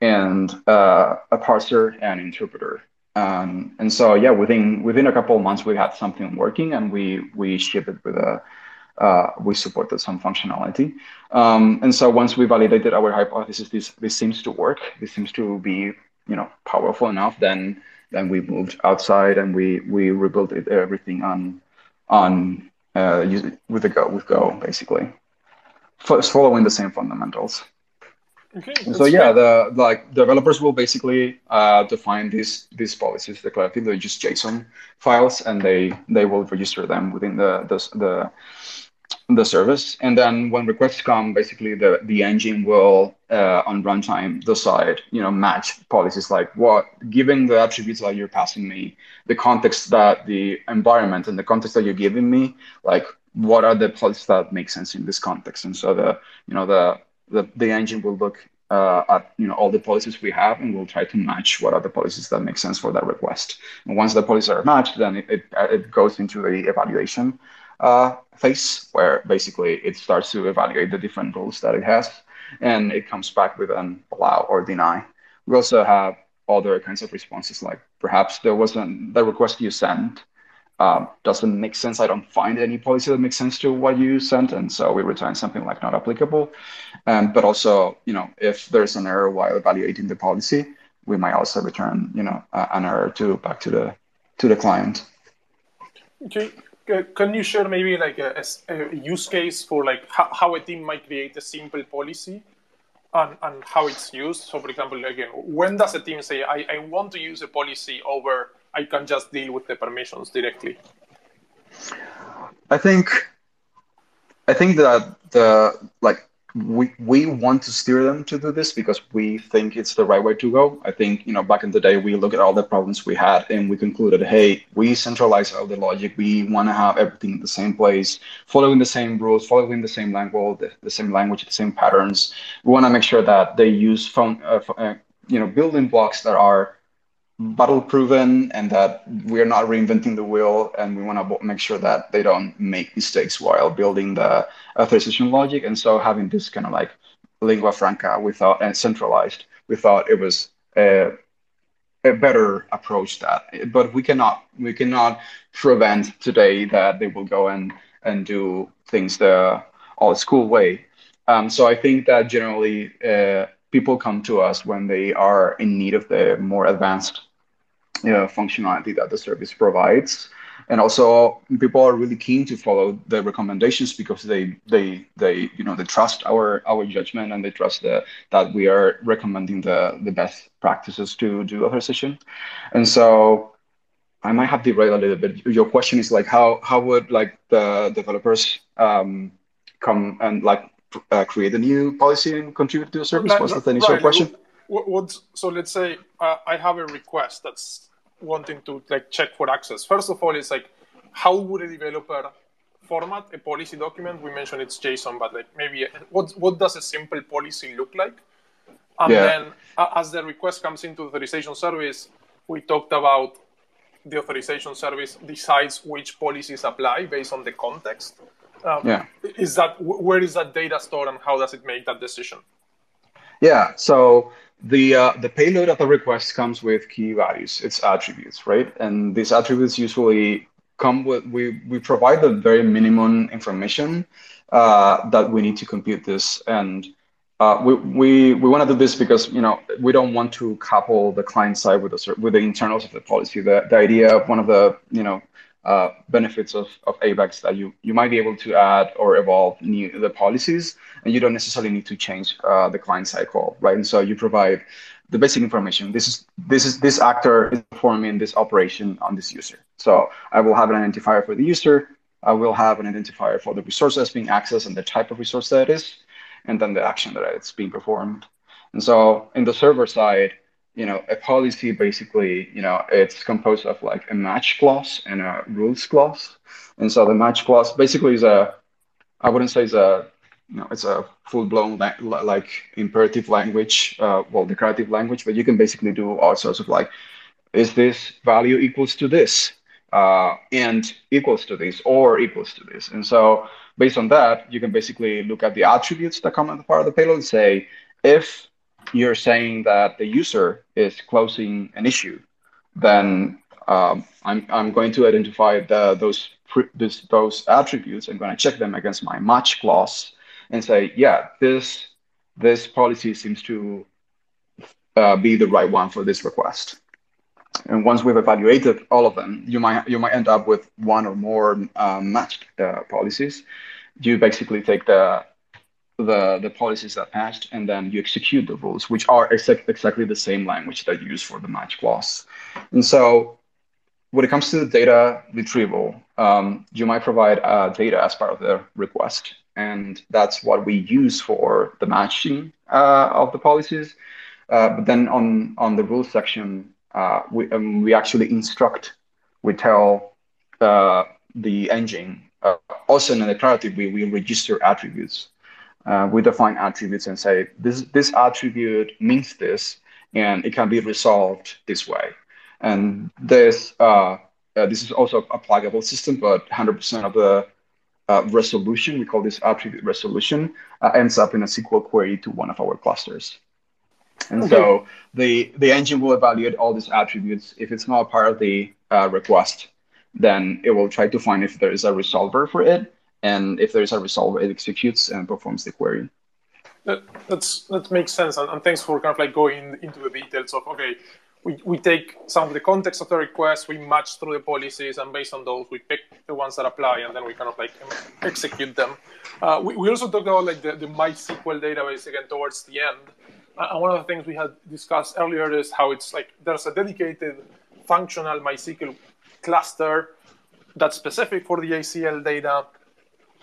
and uh, a parser and interpreter. Um, and so yeah, within within a couple of months, we had something working, and we we shipped it with a uh, we supported some functionality. Um, and so once we validated our hypothesis, this this seems to work. This seems to be you know powerful enough. Then then we moved outside and we we rebuilt it, everything on on uh, with the Go with Go basically, following the same fundamentals. Okay, so yeah, the like developers will basically uh, define these these policies declaratively, just JSON files, and they they will register them within the the, the the service. And then when requests come, basically the, the engine will uh, on runtime decide, you know, match policies like what, given the attributes that you're passing me, the context that the environment and the context that you're giving me, like what are the policies that make sense in this context? And so the, you know, the the, the engine will look uh, at you know all the policies we have and we'll try to match what are the policies that make sense for that request. And once the policies are matched, then it, it, it goes into the evaluation uh, phase where basically it starts to evaluate the different rules that it has and it comes back with an allow or deny. We also have other kinds of responses like perhaps there wasn't the request you sent um, doesn't make sense. I don't find any policy that makes sense to what you sent, and so we return something like not applicable. Um, but also, you know, if there's an error while evaluating the policy, we might also return, you know, uh, an error to back to the to the client. Okay, can you share maybe like a, a, use case for like how, how, a team might create a simple policy and, and how it's used? So, for example, again, when does a team say, I, I want to use a policy over I can just deal with the permissions directly? I think I think that the like we we want to steer them to do this because we think it's the right way to go. I think you know back in the day we look at all the problems we had and we concluded, hey, we centralize all the logic. We want to have everything in the same place, following the same rules, following the same language, the, the same language, the same patterns. We want to make sure that they use phone, uh, uh, you know, building blocks that are battle proven and that we're not reinventing the wheel and we want to make sure that they don't make mistakes while building the authorization logic. And so having this kind of like lingua franca without and centralized we thought it was a, a better approach that but we cannot we cannot prevent today that they will go and and do things the old school way. Um, so i think that generally uh, people come to us when they are in need of the more advanced uh, functionality that the service provides. And also people are really keen to follow the recommendations because they they they you know they trust our our judgment and they trust the, that we are recommending the the best practices to do authorization and so i might have derailed a little bit. Your question is like how how would like the developers um, come and like uh, create a new policy and contribute to the service? Was that the initial right. question? What, what, so let's say uh, I have a request that's wanting to like check for access. First of all, it's like how would a developer format a policy document? We mentioned it's JSON, but like maybe what what does a simple policy look like? And yeah. then as the request comes into the authorization service, we talked about the authorization service decides which policies apply based on the context. Um, yeah. Is that where is that data stored and how does it make that decision? Yeah. So the uh, the payload of the request comes with key values. It's attributes, right? And these attributes usually come with we we provide the very minimum information uh, that we need to compute this and. Uh, we we, we want to do this because you know we don't want to couple the client side with the with the internals of the policy. The, the idea of one of the you know uh, benefits of, of ABAC that you, you might be able to add or evolve new the policies, and you don't necessarily need to change uh, the client call, right? And so you provide the basic information. This is this is this actor is performing this operation on this user. So I will have an identifier for the user. I will have an identifier for the resource that's being accessed and the type of resource that it is, and then the action that it's being performed. And so in the server side, you know, a policy basically, you know, it's composed of like a match clause and a rules clause. And so the match clause basically is a, I wouldn't say it's a, you know, it's a full-blown la- like imperative language, uh, well, declarative language, but you can basically do all sorts of like, is this value equals to this, uh, and equals to this, or equals to this. And so based on that, you can basically look at the attributes that come as part of the payload and say, if you're saying that the user is closing an issue, then um, I'm, I'm going to identify the, those, this, those attributes. I'm going to check them against my match clause and say, yeah, this, this policy seems to uh, be the right one for this request. And once we've evaluated all of them, you might you might end up with one or more uh, matched uh, policies. You basically take the the, the policies that matched, and then you execute the rules, which are ex- exactly the same language that you use for the match clause. And so when it comes to the data retrieval, um, you might provide uh, data as part of the request. And that's what we use for the matching uh, of the policies. Uh, but then on, on the rules section, uh, we, um, we actually instruct, we tell uh, the engine, uh, also in a declarative way, we register attributes uh, we define attributes and say this this attribute means this, and it can be resolved this way. And this uh, uh, this is also a pluggable system, but 100% of the uh, resolution, we call this attribute resolution, uh, ends up in a SQL query to one of our clusters. And okay. so the the engine will evaluate all these attributes. If it's not part of the uh, request, then it will try to find if there is a resolver for it and if there is a resolver, it executes and performs the query. That that's that makes sense, and, and thanks for kind of like going into the details of okay, we, we take some of the context of the request, we match through the policies, and based on those, we pick the ones that apply, and then we kind of like execute them. Uh, we, we also talked about like the, the MySQL database again towards the end. Uh, and one of the things we had discussed earlier is how it's like there's a dedicated functional MySQL cluster that's specific for the ACL data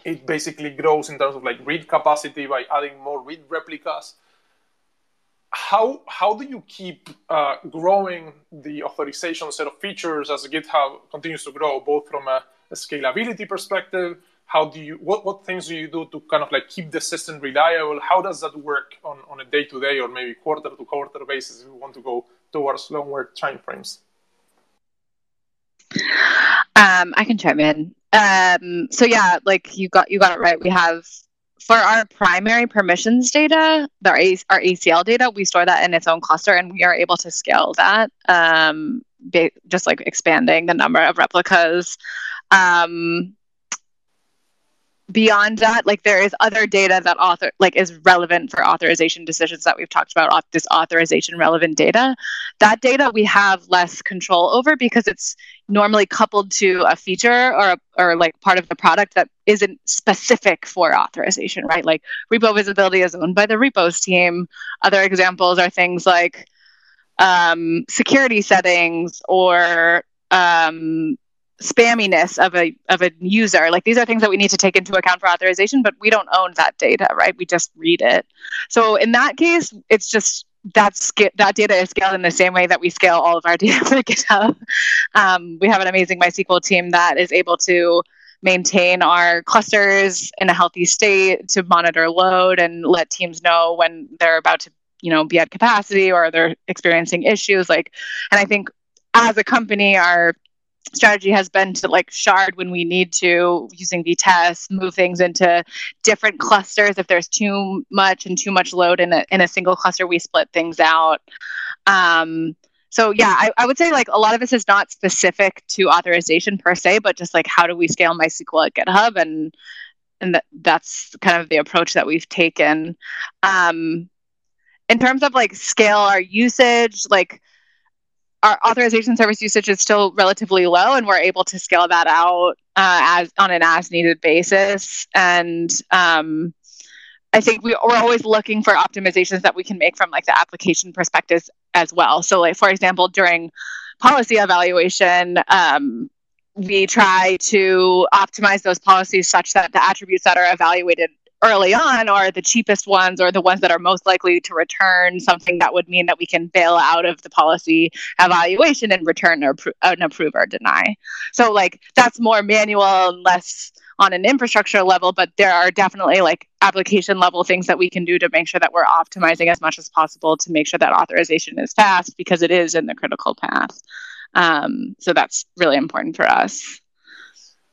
it basically grows in terms of like read capacity by adding more read replicas. How how do you keep uh, growing the authorization set of features as GitHub continues to grow, both from a, a scalability perspective? How do you what what things do you do to kind of like keep the system reliable? How does that work on, on a day to day or maybe quarter to quarter basis if you want to go towards longer time frames? Um, I can chime in. Um, so yeah, like you got you got it right. We have for our primary permissions data, our, our ACL data, we store that in its own cluster, and we are able to scale that, um, just like expanding the number of replicas. Um, beyond that like there is other data that author like is relevant for authorization decisions that we've talked about this authorization relevant data. That data we have less control over because it's normally coupled to a feature or a, or like part of the product that isn't specific for authorization right? Like repo visibility is owned by the repos team. Other examples are things like um, security settings or um, spamminess of a of a user. Like these are things that we need to take into account for authorization but we don't own that data right? We just read it. So in that case it's just that's that data is scaled in the same way that we scale all of our data for github. Um, we have an amazing mysql team that is able to maintain our clusters in a healthy state to monitor load and let teams know when they're about to you know be at capacity or they're experiencing issues like and i think as a company our strategy has been to like shard when we need to using Vitess move things into different clusters. If there's too much and too much load in a, in a single cluster we split things out. Um, so yeah I, I would say like a lot of this is not specific to authorization per se but just like how do we scale mysql at github? And and that, that's kind of the approach that we've taken. Um, in terms of like scale our usage like our authorization service usage is still relatively low, and we're able to scale that out uh, as on an as needed basis. And um, I think we, we're always looking for optimizations that we can make from like the application perspective as well. So, like for example, during policy evaluation, um, we try to optimize those policies such that the attributes that are evaluated early on are the cheapest ones or the ones that are most likely to return something that would mean that we can bail out of the policy evaluation and return or an approve or deny. So like that's more manual and less on an infrastructure level, but there are definitely like application level things that we can do to make sure that we're optimizing as much as possible to make sure that authorization is fast because it is in the critical path. Um, so that's really important for us.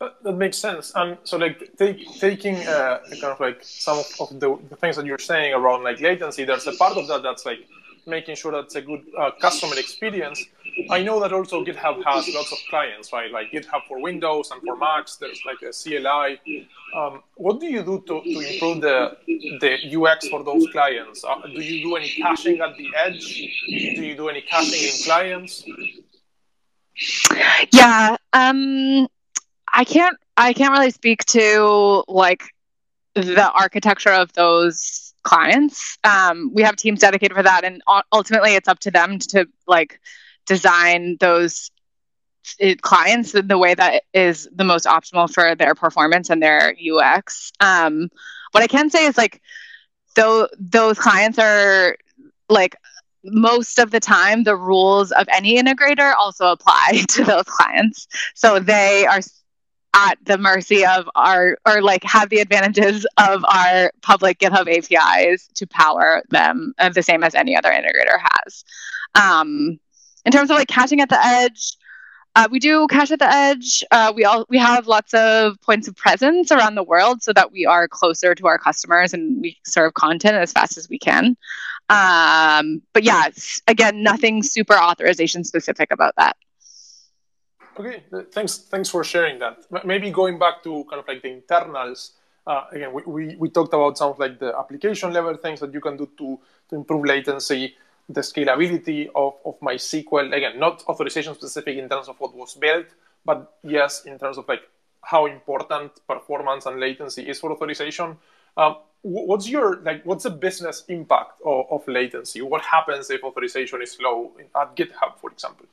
That, makes sense. And so, like, take, taking uh, kind of like some of, the, the, things that you're saying around like latency, there's a part of that that's like making sure that it's a good uh, customer experience. I know that also GitHub has lots of clients, right? Like GitHub for Windows and for Macs. There's like a CLI. Um, what do you do to, to improve the the UX for those clients? Uh, do you do any caching at the edge? Do you do any caching in clients? Yeah, um, I can't. I can't really speak to like the architecture of those clients. Um, we have teams dedicated for that, and ultimately, it's up to them to like design those clients in the way that is the most optimal for their performance and their UX. Um, what I can say is like, though those clients are like most of the time the rules of any integrator also apply to those clients so they are at the mercy of our or like have the advantages of our public github apis to power them uh, the same as any other integrator has um, in terms of like caching at the edge uh, we do cache at the edge. Uh, we all we have lots of points of presence around the world so that we are closer to our customers and we serve content as fast as we can. Um, but yeah, again, nothing super authorization specific about that. Okay, thanks. Thanks for sharing that. Maybe going back to kind of like the internals. Uh, again, we, we, we talked about some of like the application level things that you can do to, to improve latency, the scalability of, of MySQL. Again, not authorization specific in terms of what was built, but yes, in terms of like how important performance and latency is for authorization. Um, what's your like? What's the business impact of, of latency? What happens if authorization is slow at GitHub, for example?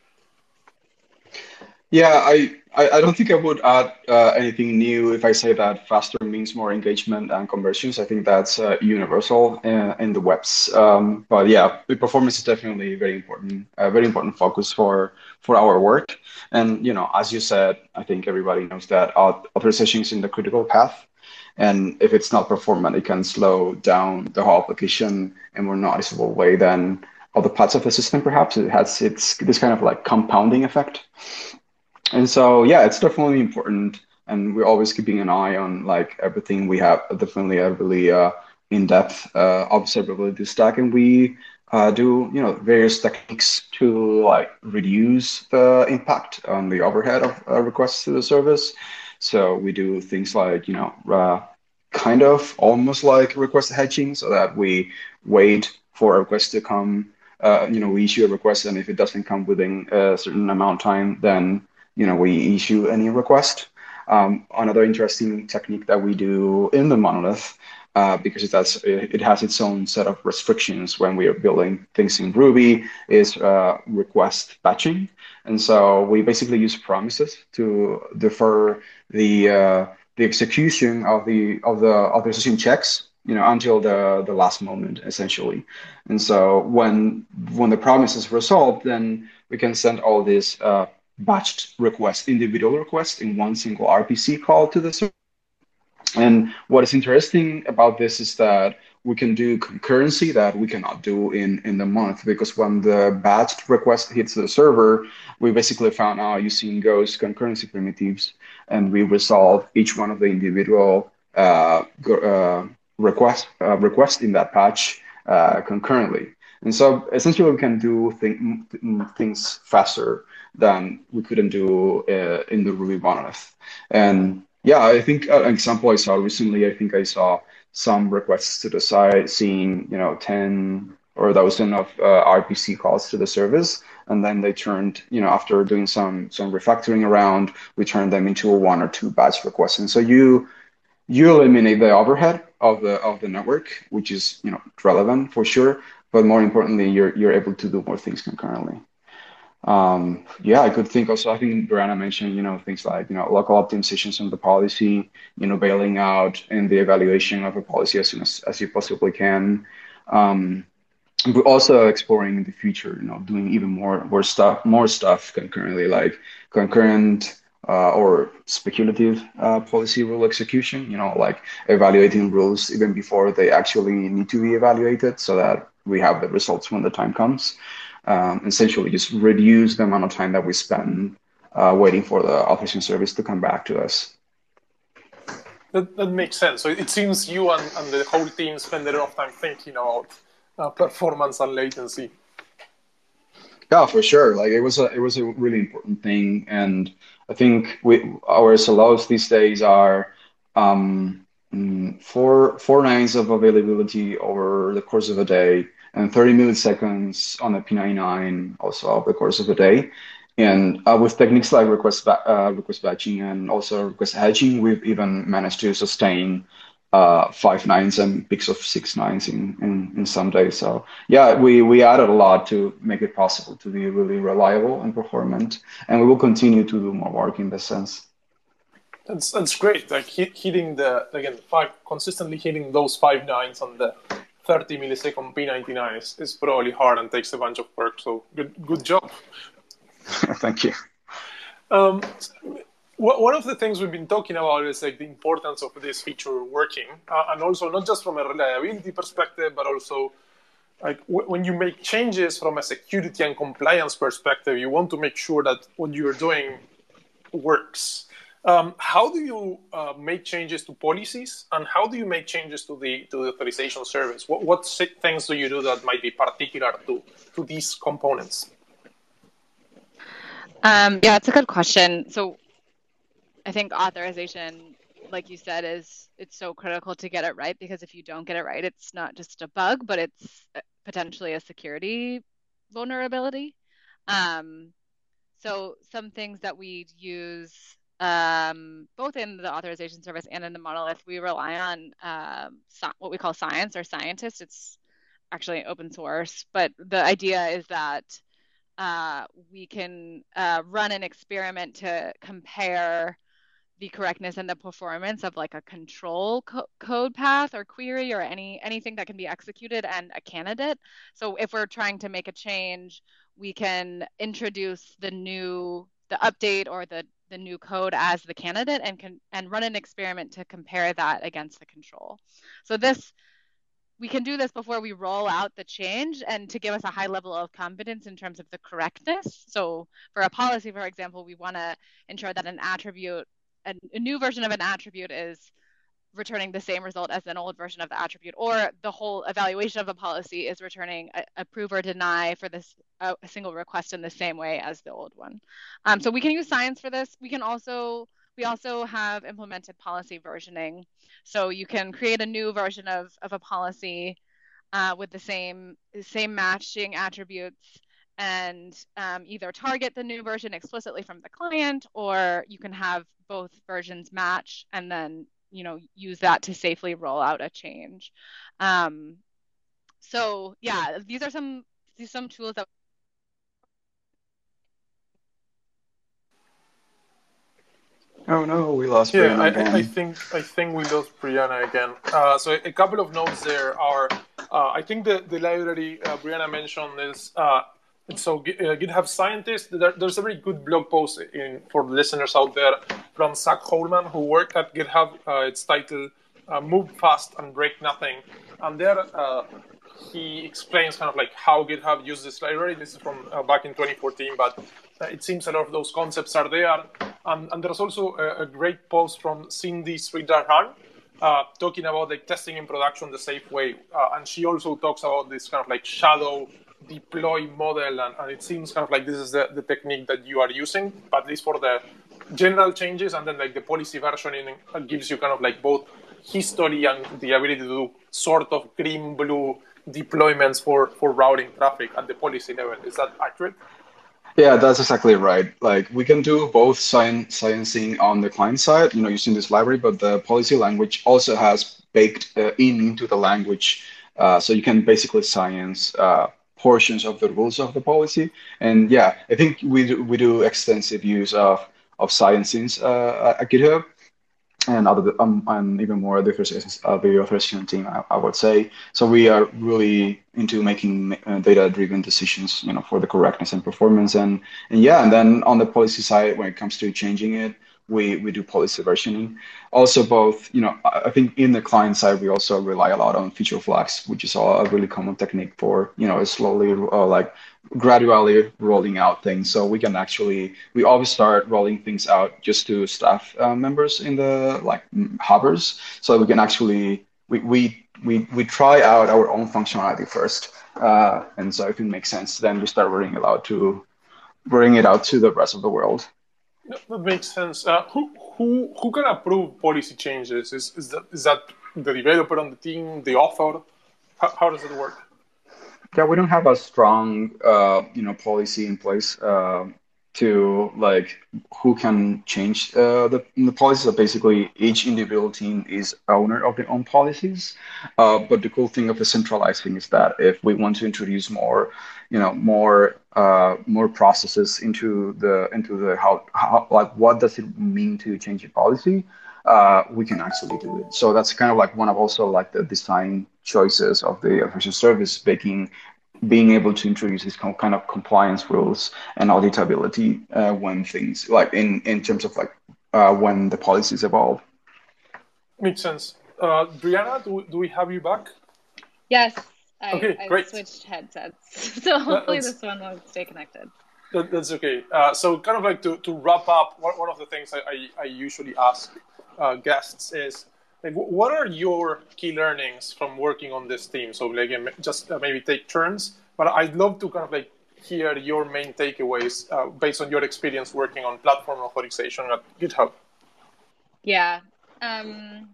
Yeah, I, I, don't think I would add uh, anything new if I say that faster means more engagement and conversions. I think that's uh, universal in, uh, in the webs. Um, but yeah, performance is definitely very important, a very important focus for for our work. And you know, as you said, I think everybody knows that authorization is in the critical path. And if it's not performant, it can slow down the whole application in a more noticeable way than other parts of the system. Perhaps it has its this kind of like compounding effect and so yeah it's definitely important and we're always keeping an eye on like everything we have definitely a really uh, in-depth uh, observability stack. And we uh, do you know various techniques to like reduce the impact on the overhead of uh, requests to the service. So we do things like you know uh, kind of almost like request hedging so that we wait for a request to come uh, you know we issue a request and if it doesn't come within a certain amount of time then you know, we issue any request. Um, another interesting technique that we do in the monolith, uh, because it has, it has its own set of restrictions when we are building things in Ruby, is uh, request batching. And so we basically use promises to defer the uh, the execution of the of the authorization checks you know until the the last moment essentially and so when when the promise is resolved then we can send all these uh, batched requests, individual requests in one single RPC call to the server. And what is interesting about this is that we can do concurrency that we cannot do in, in the month because when the batched request hits the server, we basically found out using Go's concurrency primitives and we resolve each one of the individual uh, uh, request, uh, request in that patch uh, concurrently. And so essentially we can do things faster than we couldn't do uh, in the Ruby monolith. And yeah, I think an example I saw recently, I think I saw some requests to the site seeing, you know, 10 or dozen of uh, RPC calls to the service. And then they turned, you know, after doing some some refactoring around, we turned them into a one or two batch requests. And so you you eliminate the overhead of the of the network, which is you know relevant for sure. But more importantly, you're you're able to do more things concurrently. Um, yeah, I could think also, I think Brianna mentioned, you know, things like, you know, local optimizations on the policy, you know, bailing out in the evaluation of a policy as soon as, as you possibly can. Um, but also exploring in the future, you know, doing even more more stuff, more stuff concurrently, like concurrent uh, or speculative uh, policy rule execution. You know, like evaluating rules even before they actually need to be evaluated, so that we have the results when the time comes. Um, essentially, just reduce the amount of time that we spend uh, waiting for the authorization service to come back to us. That, that makes sense. So it seems you and, and the whole team spend a lot of time thinking about uh, performance and latency. Yeah, for sure. Like it was a it was a really important thing, and I think we our SLOs these days are um, mm, four four nines of availability over the course of a day, and 30 milliseconds on a P99 also over the course of a day. And uh, with techniques like request uh, request batching and also request hedging, we've even managed to sustain uh, five nines and peaks of six nines in, in, in some days. So yeah, we, we added a lot to make it possible to be really reliable and performant. And we will continue to do more work in this sense. That's, that's great. Like hit, hitting the, again, five, consistently hitting those five nines on the 30 millisecond P99 is, is probably hard and takes a bunch of work. So good, good job. Thank you. Um, one of the things we've been talking about is like the importance of this feature working, uh, and also not just from a reliability perspective, but also like w- when you make changes from a security and compliance perspective, you want to make sure that what you're doing works. Um, how do you uh, make changes to policies, and how do you make changes to the to the authorization service? What what things do you do that might be particular to to these components? Um, yeah, it's a good question. So I think authorization, like you said, is it's so critical to get it right because if you don't get it right, it's not just a bug, but it's uh, potentially a security vulnerability. Um, so some things that we use um, both in the authorization service and in the monolith, we rely on um, so- what we call science or scientists. It's actually open source, but the idea is that uh, we can uh, run an experiment to compare the correctness and the performance of like a control co- code path or query or any anything that can be executed and a candidate. So if we're trying to make a change, we can introduce the new the update or the the new code as the candidate and can and run an experiment to compare that against the control. So this we can do this before we roll out the change and to give us a high level of confidence in terms of the correctness. So for a policy, for example, we want to ensure that an attribute a, a new version of an attribute is returning the same result as an old version of the attribute, or the whole evaluation of a policy is returning a, approve or deny for this a, a, single request in the same way as the old one. Um, so we can use science for this. We can also we also have implemented policy versioning. So you can create a new version of, of a policy uh, with the same same matching attributes and um, either target the new version explicitly from the client or you can have both versions match and then you know use that to safely roll out a change um, so yeah these are some these some tools that Oh no, we lost yeah, Brianna I, again. I think I think we lost Brianna again. Uh, so a couple of notes there are. Uh, I think the the library uh, Brianna mentioned is uh, so uh, GitHub scientist, there, there's a very good blog post in, for listeners out there from Zach Holman, who worked at GitHub. Uh, it's titled uh, "Move Fast and Break Nothing," and there uh, he explains kind of like how GitHub uses this library. This is from uh, back in 2014, but uh, it seems a lot of those concepts are there. And, there's also a, a, great post from Cindy Sridharan. Talking about like testing in production the safe way, and she also talks about this kind of like shadow deploy model, and, and, it seems kind of like this is the, the technique that you are using, but at least for the general changes, and then like the policy versioning gives you kind of like both history and the ability to do sort of green blue deployments for for routing traffic at the policy level. Is that accurate? Yeah, that's exactly right. Like we can do both science, sciencing on the client side, you know, using this library, but the policy language also has baked uh, in into the language, uh, so you can basically science uh, portions of the rules of the policy. And yeah, I think we do, we do extensive use of of science uh, at GitHub and other um, and even more the uh, authorization team, I, I, would say. So we are really into making uh, data-driven decisions, you know, for the correctness and performance, and and yeah, and then on the policy side, when it comes to changing it, we we do policy versioning. Also, both, you know, I think in the client side, we also rely a lot on feature flags, which is a really common technique for, you know, slowly uh, like gradually rolling out things. So we can actually, we always start rolling things out just to staff uh, members in the like hubbers. So we can actually, we, we, we, we try out our own functionality first. Uh, and so if it makes sense, then we start rolling it out to, bring it out to the rest of the world. That makes sense. Uh, who, who, who can approve policy changes? Is, is, that, is that the developer on the team, the author? How, how does it work? Yeah, we don't have a strong, uh, you know, policy in place uh, to like who can change uh, the the policies. So basically, each individual team is owner of their own policies. Uh, but the cool thing of the centralizing is that if we want to introduce more, you know, more uh, more processes into the into the how, how like what does it mean to change a policy, uh, we can actually do it. So that's kind of like one of also like the design choices of the official service, making being able to introduce these kind of compliance rules and auditability uh, when things like in in terms of like uh, when the policies evolve. Makes sense. Uh, Brianna, do, do we have you back? Yes. I, okay, I great. switched headsets, so hopefully this one will stay connected. That, that's okay. Uh, so, kind of like to, to wrap up, one, one of the things I, I, I usually ask uh, guests is like what are your key learnings from working on this team? So like just uh, maybe take turns but i'd love to kind of like hear your main takeaways uh, based on your experience working on platform authorization at github. Yeah um,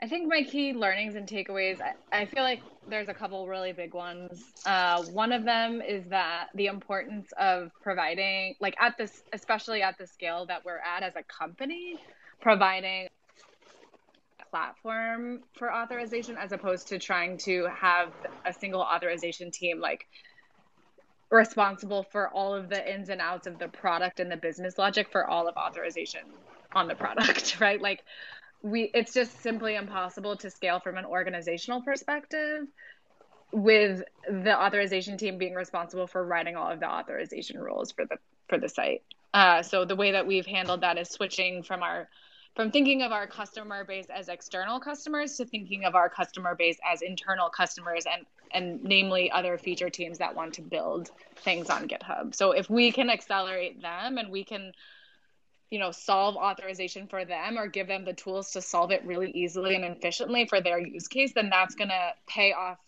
i think my key learnings and takeaways I, I feel like there's a couple really big ones. Uh, one of them is that the importance of providing like at this especially at the scale that we're at as a company providing platform for authorization as opposed to trying to have a single authorization team like responsible for all of the ins and outs of the product and the business logic for all of authorization on the product right? Like we it's just simply impossible to scale from an organizational perspective with the authorization team being responsible for writing all of the authorization rules for the for the site. Uh, so the way that we've handled that is switching from our from thinking of our customer base as external customers to thinking of our customer base as internal customers and and namely other feature teams that want to build things on GitHub. So if we can accelerate them and we can you know solve authorization for them or give them the tools to solve it really easily and efficiently for their use case then that's going to pay off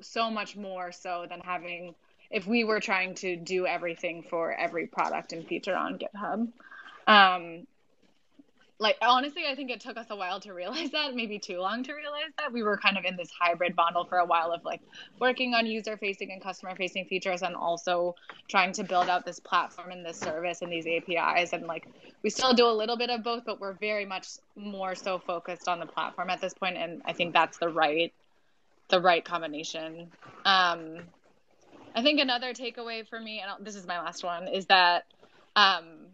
so much more so than having if we were trying to do everything for every product and feature on GitHub. Um, like honestly i think it took us a while to realize that maybe too long to realize that. We were kind of in this hybrid model for a while of like working on user facing and customer facing features and also trying to build out this platform and this service and these apis and like we still do a little bit of both but we're very much more so focused on the platform at this point. And i think that's the right the right combination. Um i think another takeaway for me and this is my last one is that um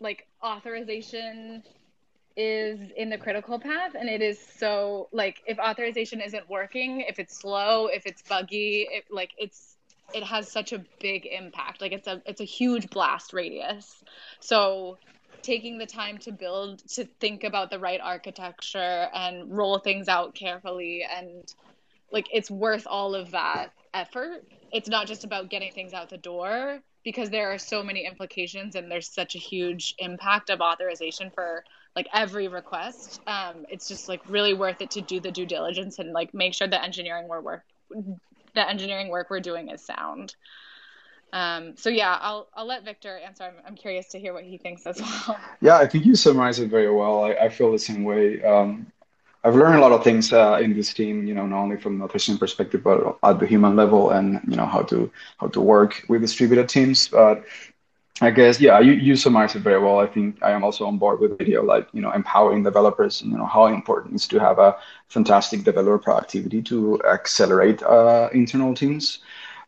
like authorization is in the critical path and it is so like if authorization isn't working if it's slow if it's buggy it like it's it has such a big impact. Like it's a it's a huge blast radius. So taking the time to build to think about the right architecture and roll things out carefully and like it's worth all of that effort. It's not just about getting things out the door because there are so many implications and there's such a huge impact of authorization for like every request. Um, it's just like really worth it to do the due diligence and like make sure the engineering work the engineering work we're doing is sound. Um, so yeah i'll i'll let victor answer. I'm, I'm curious to hear what he thinks as well. Yeah i think you summarized it very well. I, I feel the same way. Um, I've learned a lot of things uh, in this team, you know, not only from the nutrition perspective, but at the human level, and you know how to how to work with distributed teams. But I guess yeah, you, you summarized it very well. I think I am also on board with video, like you know, empowering developers. You know how important it is to have a fantastic developer productivity to accelerate uh, internal teams.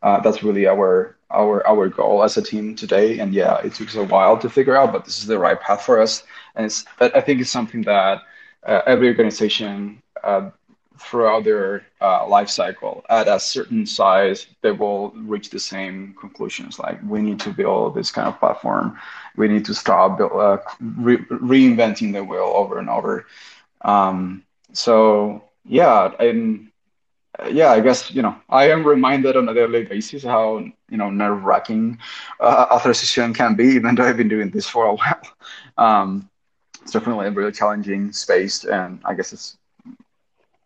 uh, that's really our our our goal as a team today. And yeah, it took us a while to figure out, but this is the right path for us. And it's, I think it's something that uh, every organization uh, throughout their uh, life cycle at a certain size, they will reach the same conclusions. Like we need to build this kind of platform. We need to stop build, uh, re- reinventing the wheel over and over. Um, so yeah, and yeah, I guess you know I am reminded on a daily basis how you know nerve wracking uh, authorization can be, even though I've been doing this for a while. Um, it's definitely a really challenging space, and I guess it's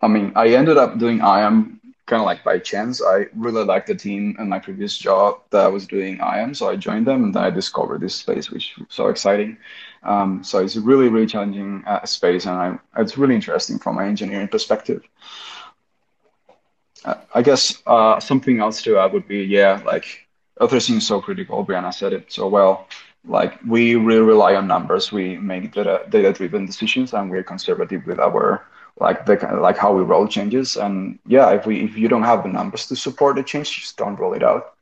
I mean, I ended up doing IAM kind of like by chance. I really liked the team and my previous job that I was doing IAM, so I joined them and then I discovered this space, which was so exciting. Um, so it's a really, really challenging uh, space, and I, it's really interesting from my engineering perspective. Uh, I guess uh, something else to add would be, yeah, like authorization is so critical. Brianna said it so well. Like we really rely on numbers. We make data data driven decisions, and we're conservative with our like the like how we roll changes. And yeah, if we if you don't have the numbers to support the change, just don't roll it out.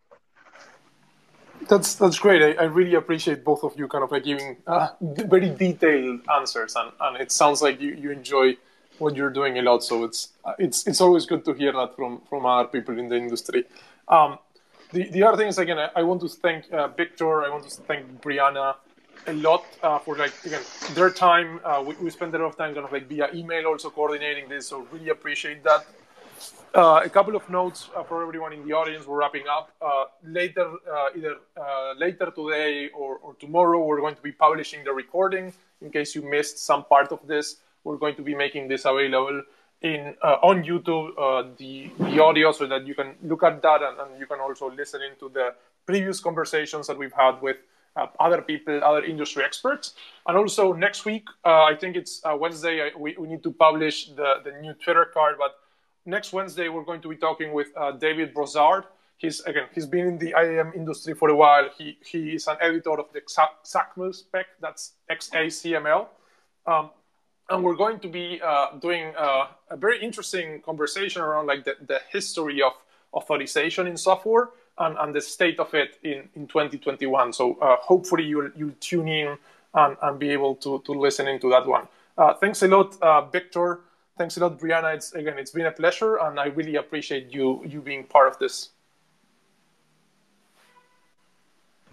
That's that's great. I, I really appreciate both of you kind of like giving uh, very detailed answers, and, and it sounds like you, you enjoy what you're doing a lot. So it's it's it's always good to hear that from from other people in the industry. Um, the the other thing is again, I, I want to thank uh, Victor. I want to thank Brianna a lot uh, for like again their time. Uh, we, we spend a lot of time kind of like via email also coordinating this, so really appreciate that. Uh, a couple of notes uh, for everyone in the audience. We're wrapping up uh, later, uh, either later today or, or tomorrow. We're going to be publishing the recording in case you missed some part of this. We're going to be making this available in on YouTube the the audio so that you can look at that and, and you can also listen into the previous conversations that we've had with uh, other people, other industry experts. And also next week, uh, I think it's uh, Wednesday, I, we, we need to publish the, the new Twitter card. But next Wednesday, we're going to be talking with uh, David Brossard. He's again, he's been in the IAM industry for a while. He he is an editor of the XACML spec, that's XACML. Um, and we're going to be uh, doing uh, a very interesting conversation around like the, the history of authorization in software and, and the state of it in, in 2021. So uh, hopefully you'll, you'll tune in and, and be able to, to listen into that one. Uh, thanks a lot, uh, Victor. Thanks a lot, Brianna. It's again, it's been a pleasure, and I really appreciate you you being part of this.